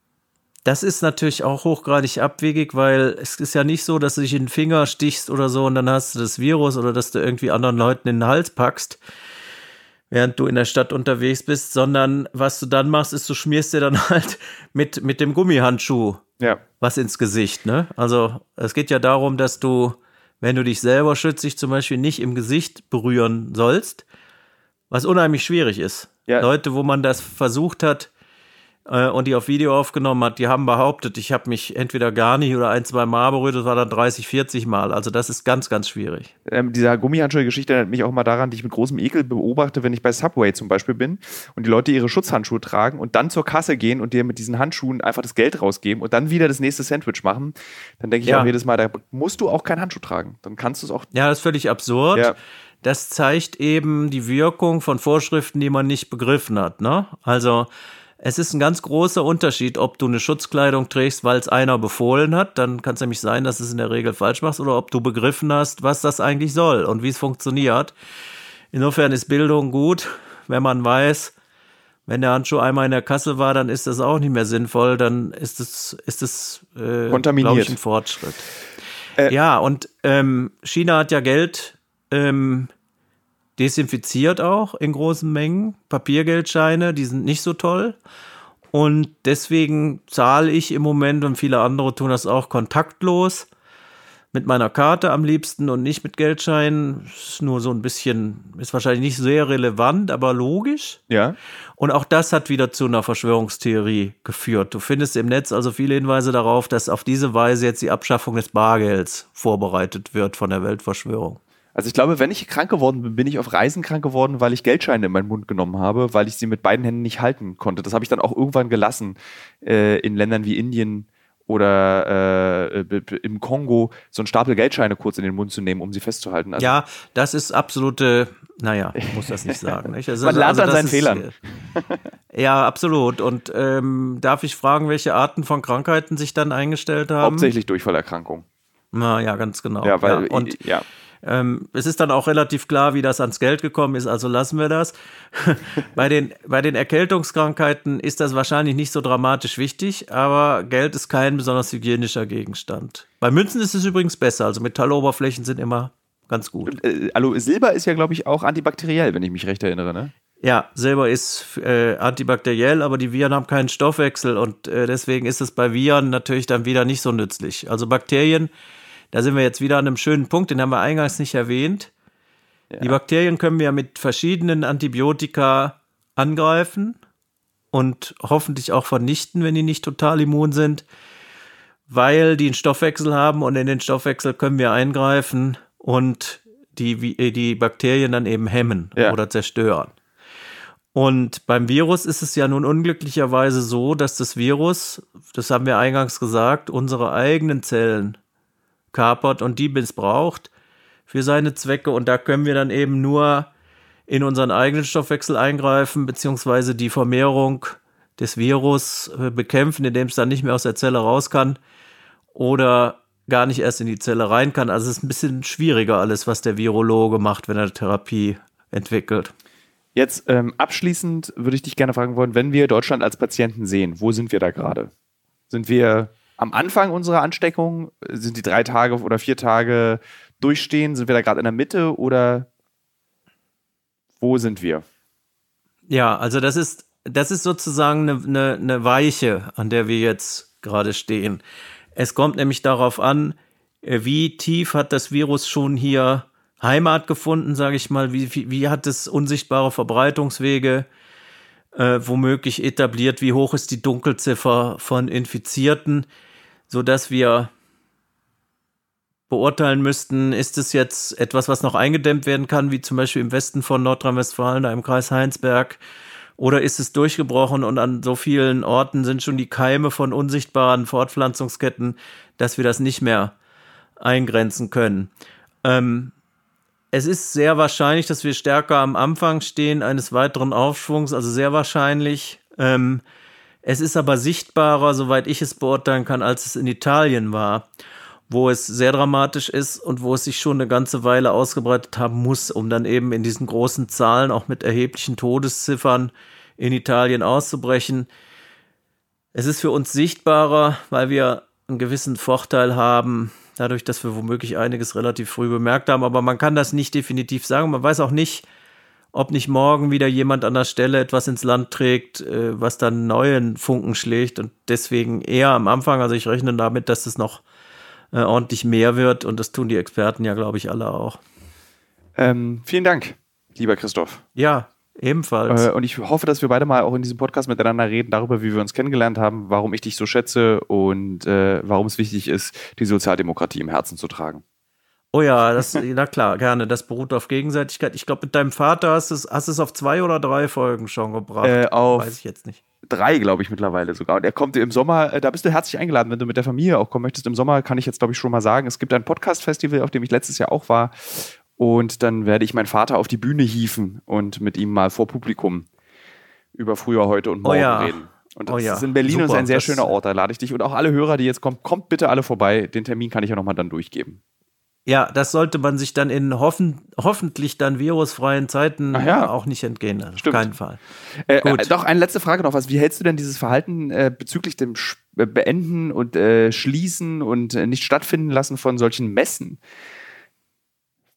das ist natürlich auch hochgradig abwegig, weil es ist ja nicht so, dass du dich in den Finger stichst oder so und dann hast du das Virus oder dass du irgendwie anderen Leuten in den Hals packst, während du in der Stadt unterwegs bist, sondern was du dann machst, ist, du schmierst dir dann halt mit, mit dem Gummihandschuh ja. was ins Gesicht. Ne? Also es geht ja darum, dass du, wenn du dich selber schützt, dich zum Beispiel nicht im Gesicht berühren sollst, was unheimlich schwierig ist. Ja. Leute, wo man das versucht hat, äh, und die auf Video aufgenommen hat, die haben behauptet, ich habe mich entweder gar nicht oder ein, zwei Mal berührt, das war dann 30, 40 Mal. Also das ist ganz, ganz schwierig. Ähm, dieser Gummihandschuhe-Geschichte erinnert mich auch mal daran, die ich mit großem Ekel beobachte, wenn ich bei Subway zum Beispiel bin und die Leute ihre Schutzhandschuhe tragen und dann zur Kasse gehen und dir mit diesen Handschuhen einfach das Geld rausgeben und dann wieder das nächste Sandwich machen, dann denke ich ja. auch jedes Mal, da musst du auch keinen Handschuh tragen. Dann kannst du es auch. Ja, das ist völlig absurd. Ja. Das zeigt eben die Wirkung von Vorschriften, die man nicht begriffen hat. Ne? Also es ist ein ganz großer Unterschied, ob du eine Schutzkleidung trägst, weil es einer befohlen hat, dann kann es nämlich sein, dass es in der Regel falsch machst, oder ob du begriffen hast, was das eigentlich soll und wie es funktioniert. Insofern ist Bildung gut, wenn man weiß, wenn der Handschuh einmal in der Kasse war, dann ist das auch nicht mehr sinnvoll, dann ist es, ist es äh, glaube ich, ein Fortschritt. Äh, ja, und ähm, China hat ja Geld ähm, desinfiziert auch in großen Mengen. Papiergeldscheine, die sind nicht so toll. Und deswegen zahle ich im Moment und viele andere tun das auch kontaktlos mit meiner Karte am liebsten und nicht mit Geldscheinen. Ist nur so ein bisschen, ist wahrscheinlich nicht sehr relevant, aber logisch. Ja. Und auch das hat wieder zu einer Verschwörungstheorie geführt. Du findest im Netz also viele Hinweise darauf, dass auf diese Weise jetzt die Abschaffung des Bargelds vorbereitet wird von der Weltverschwörung. Also ich glaube, wenn ich krank geworden bin, bin ich auf Reisen krank geworden, weil ich Geldscheine in meinen Mund genommen habe, weil ich sie mit beiden Händen nicht halten konnte. Das habe ich dann auch irgendwann gelassen äh, in Ländern wie Indien oder äh, im Kongo so einen Stapel Geldscheine kurz in den Mund zu nehmen, um sie festzuhalten. Also ja, das ist absolute, naja, ich muss das nicht sagen. Nicht? Also, Man lernt also, an seinen Fehlern. ja, absolut. Und ähm, darf ich fragen, welche Arten von Krankheiten sich dann eingestellt haben? Hauptsächlich Durchfallerkrankung. Na ja, ganz genau. Ja, weil, ja. Und ja. Ähm, es ist dann auch relativ klar, wie das ans Geld gekommen ist, also lassen wir das. bei, den, bei den Erkältungskrankheiten ist das wahrscheinlich nicht so dramatisch wichtig, aber Geld ist kein besonders hygienischer Gegenstand. Bei Münzen ist es übrigens besser, also Metalloberflächen sind immer ganz gut. Äh, also Silber ist ja, glaube ich, auch antibakteriell, wenn ich mich recht erinnere, ne? Ja, Silber ist äh, antibakteriell, aber die Viren haben keinen Stoffwechsel und äh, deswegen ist es bei Viren natürlich dann wieder nicht so nützlich. Also Bakterien da sind wir jetzt wieder an einem schönen Punkt, den haben wir eingangs nicht erwähnt. Ja. Die Bakterien können wir mit verschiedenen Antibiotika angreifen und hoffentlich auch vernichten, wenn die nicht total immun sind, weil die einen Stoffwechsel haben und in den Stoffwechsel können wir eingreifen und die, äh, die Bakterien dann eben hemmen ja. oder zerstören. Und beim Virus ist es ja nun unglücklicherweise so, dass das Virus, das haben wir eingangs gesagt, unsere eigenen Zellen kapert und die missbraucht für seine Zwecke. Und da können wir dann eben nur in unseren eigenen Stoffwechsel eingreifen, beziehungsweise die Vermehrung des Virus äh, bekämpfen, indem es dann nicht mehr aus der Zelle raus kann oder gar nicht erst in die Zelle rein kann. Also es ist ein bisschen schwieriger alles, was der Virologe macht, wenn er Therapie entwickelt. Jetzt ähm, abschließend würde ich dich gerne fragen wollen, wenn wir Deutschland als Patienten sehen, wo sind wir da gerade? Sind wir am Anfang unserer Ansteckung? Sind die drei Tage oder vier Tage durchstehen? Sind wir da gerade in der Mitte oder wo sind wir? Ja, also das ist, das ist sozusagen eine, eine, eine Weiche, an der wir jetzt gerade stehen. Es kommt nämlich darauf an, äh, wie tief hat das Virus schon hier Heimat gefunden, sage ich mal, wie, wie, wie, hat es unsichtbare Verbreitungswege äh, womöglich etabliert, wie hoch ist die Dunkelziffer von Infizierten so dass wir beurteilen müssten, ist es jetzt etwas, was noch eingedämmt werden kann, wie zum Beispiel im Westen von Nordrhein-Westfalen, da im Kreis Heinsberg, oder ist es durchgebrochen und an so vielen Orten sind schon die Keime von unsichtbaren Fortpflanzungsketten, dass wir das nicht mehr eingrenzen können. Ähm, es ist sehr wahrscheinlich, dass wir stärker am Anfang stehen eines weiteren Aufschwungs, also sehr wahrscheinlich. Ähm, es ist aber sichtbarer, soweit ich es beurteilen kann, als es in Italien war, wo es sehr dramatisch ist und wo es sich schon eine ganze Weile ausgebreitet haben muss, um dann eben in diesen großen Zahlen auch mit erheblichen Todesziffern in Italien auszubrechen. Es ist für uns sichtbarer, weil wir einen gewissen Vorteil haben, dadurch, dass wir womöglich einiges relativ früh bemerkt haben, aber man kann das nicht definitiv sagen. Man weiß auch nicht, ob nicht morgen wieder jemand an der Stelle etwas ins Land trägt, äh, was dann neuen Funken schlägt und deswegen eher am Anfang, also ich rechne damit, dass es noch äh, ordentlich mehr wird und das tun die Experten ja, glaube ich, alle auch. Ähm, vielen Dank, lieber Christoph. Ja, ebenfalls. Äh, und ich hoffe, dass wir beide mal auch in diesem Podcast miteinander reden, darüber, wie wir uns kennengelernt haben, warum ich dich so schätze und äh, warum es wichtig ist, die Sozialdemokratie im Herzen zu tragen. Oh ja, das, na klar, gerne. Das beruht auf Gegenseitigkeit. Ich glaube, mit deinem Vater hast du es, hast es auf zwei oder drei Folgen schon gebracht. Äh, auf Weiß ich jetzt nicht. Drei, glaube ich, mittlerweile sogar. Und er kommt im Sommer, äh, da bist du herzlich eingeladen, wenn du mit der Familie auch kommen möchtest. Im Sommer kann ich jetzt, glaube ich, schon mal sagen, es gibt ein Podcast-Festival, auf dem ich letztes Jahr auch war. Und dann werde ich meinen Vater auf die Bühne hieven und mit ihm mal vor Publikum über früher, heute und oh morgen oh ja. reden. Und das oh ja. ist in Berlin Super, und ist ein sehr schöner Ort, da lade ich dich. Und auch alle Hörer, die jetzt kommen, kommt bitte alle vorbei. Den Termin kann ich ja nochmal dann durchgeben. Ja, das sollte man sich dann in hoffen, hoffentlich dann virusfreien Zeiten ja. auch nicht entgehen. Auf Stimmt. keinen Fall. Äh, Gut. Äh, doch, eine letzte Frage noch. Was, wie hältst du denn dieses Verhalten äh, bezüglich dem Beenden und äh, Schließen und äh, nicht stattfinden lassen von solchen Messen.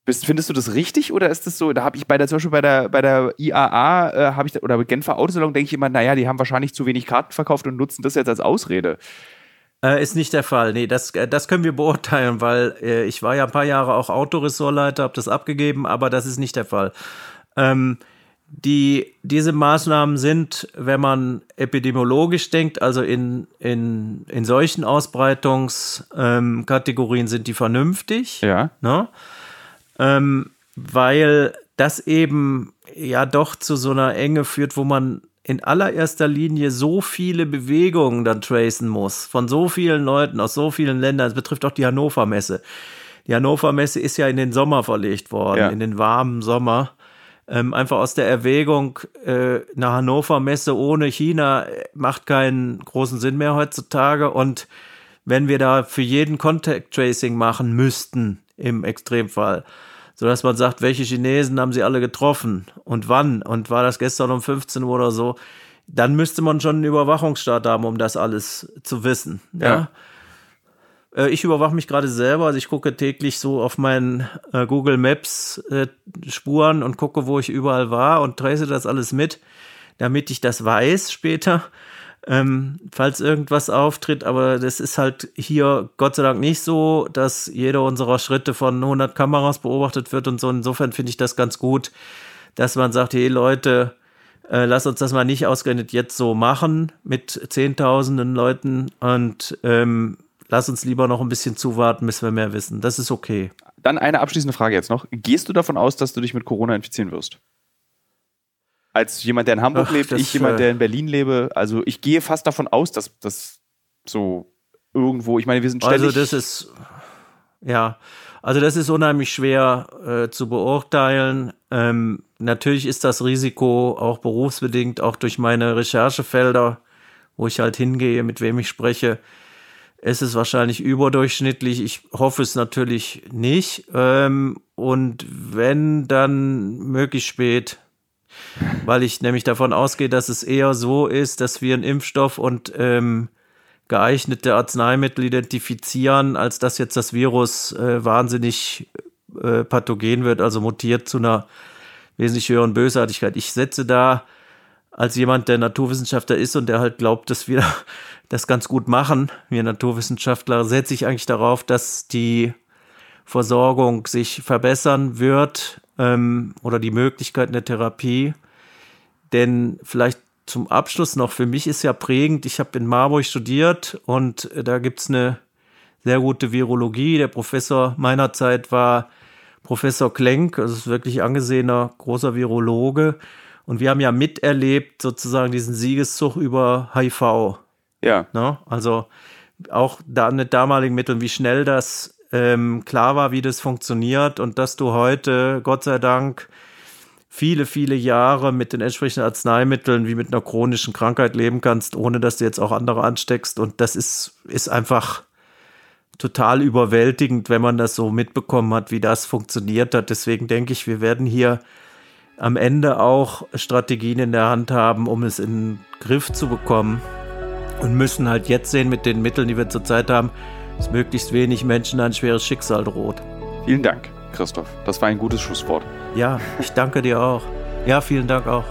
Bist, findest du das richtig oder ist das so? Da habe ich bei der zum Beispiel bei der bei der IAA äh, habe ich oder Genfer Autosalon denke ich immer, naja, die haben wahrscheinlich zu wenig Karten verkauft und nutzen das jetzt als Ausrede. Äh, ist nicht der Fall. Nee, das, äh, das können wir beurteilen, weil äh, ich war ja ein paar Jahre auch Autoressortleiter, habe das abgegeben, aber das ist nicht der Fall. Ähm, die, diese Maßnahmen sind, wenn man epidemiologisch denkt, also in, in, in solchen Ausbreitungskategorien ähm, sind die vernünftig. Ja. Ne? Ähm, weil das eben ja doch zu so einer Enge führt, wo man in allererster Linie so viele Bewegungen dann tracen muss, von so vielen Leuten aus so vielen Ländern. Das betrifft auch die Hannover Messe. Die Hannover Messe ist ja in den Sommer verlegt worden, ja. in den warmen Sommer. Ähm, einfach aus der Erwägung, äh, eine Hannover Messe ohne China äh, macht keinen großen Sinn mehr heutzutage. Und wenn wir da für jeden Contact Tracing machen müssten, im Extremfall, sodass man sagt, welche Chinesen haben sie alle getroffen und wann und war das gestern um 15 Uhr oder so, dann müsste man schon einen Überwachungsstaat haben, um das alles zu wissen. Ja. ja? Äh, ich überwache mich gerade selber, also ich gucke täglich so auf meinen äh, Google Maps äh, Spuren und gucke, wo ich überall war und trace das alles mit, damit ich das weiß später ähm, falls irgendwas auftritt. Aber das ist halt hier Gott sei Dank nicht so, dass jeder unserer Schritte von 100 Kameras beobachtet wird und so. Insofern finde ich das ganz gut, dass man sagt, hey Leute, äh, lass uns das mal nicht ausgerechnet jetzt so machen mit Zehntausenden Leuten und ähm, lass uns lieber noch ein bisschen zuwarten, bis wir mehr wissen. Das ist okay. Dann eine abschließende Frage jetzt noch. Gehst du davon aus, dass du dich mit Corona infizieren wirst? Als jemand, der in Hamburg Ach, lebt, ich jemand, der in Berlin lebe. Also ich gehe fast davon aus, dass das so irgendwo, ich meine, wir sind ständig... Also das ist, ja, also das ist unheimlich schwer äh, zu beurteilen. Ähm, natürlich ist das Risiko auch berufsbedingt, auch durch meine Recherchefelder, wo ich halt hingehe, mit wem ich spreche, ist es wahrscheinlich überdurchschnittlich. Ich hoffe es natürlich nicht. Ähm, und wenn, dann möglichst spät weil ich nämlich davon ausgehe, dass es eher so ist, dass wir einen Impfstoff und ähm, geeignete Arzneimittel identifizieren, als dass jetzt das Virus äh, wahnsinnig äh, pathogen wird, also mutiert zu einer wesentlich höheren Bösartigkeit. Ich setze da als jemand, der Naturwissenschaftler ist und der halt glaubt, dass wir das ganz gut machen, wir Naturwissenschaftler, setze ich eigentlich darauf, dass die Versorgung sich verbessern wird ähm, oder die Möglichkeiten der Therapie. Denn vielleicht zum Abschluss noch, für mich ist ja prägend, ich habe in Marburg studiert und äh, da gibt es eine sehr gute Virologie. Der Professor meiner Zeit war Professor Klenk, das ist wirklich angesehener großer Virologe. Und wir haben ja miterlebt sozusagen diesen Siegeszug über HIV. Ja. Ne? Also auch da mit damaligen Mitteln, wie schnell das ähm, klar war, wie das funktioniert und dass du heute, Gott sei Dank, viele, viele Jahre mit den entsprechenden Arzneimitteln wie mit einer chronischen Krankheit leben kannst, ohne dass du jetzt auch andere ansteckst. Und das ist, ist einfach total überwältigend, wenn man das so mitbekommen hat, wie das funktioniert hat. Deswegen denke ich, wir werden hier am Ende auch Strategien in der Hand haben, um es in den Griff zu bekommen. Und müssen halt jetzt sehen mit den Mitteln, die wir zurzeit haben, dass möglichst wenig Menschen ein schweres Schicksal droht. Vielen Dank, Christoph. Das war ein gutes Schlusswort. Ja, ich danke dir auch. Ja, vielen Dank auch.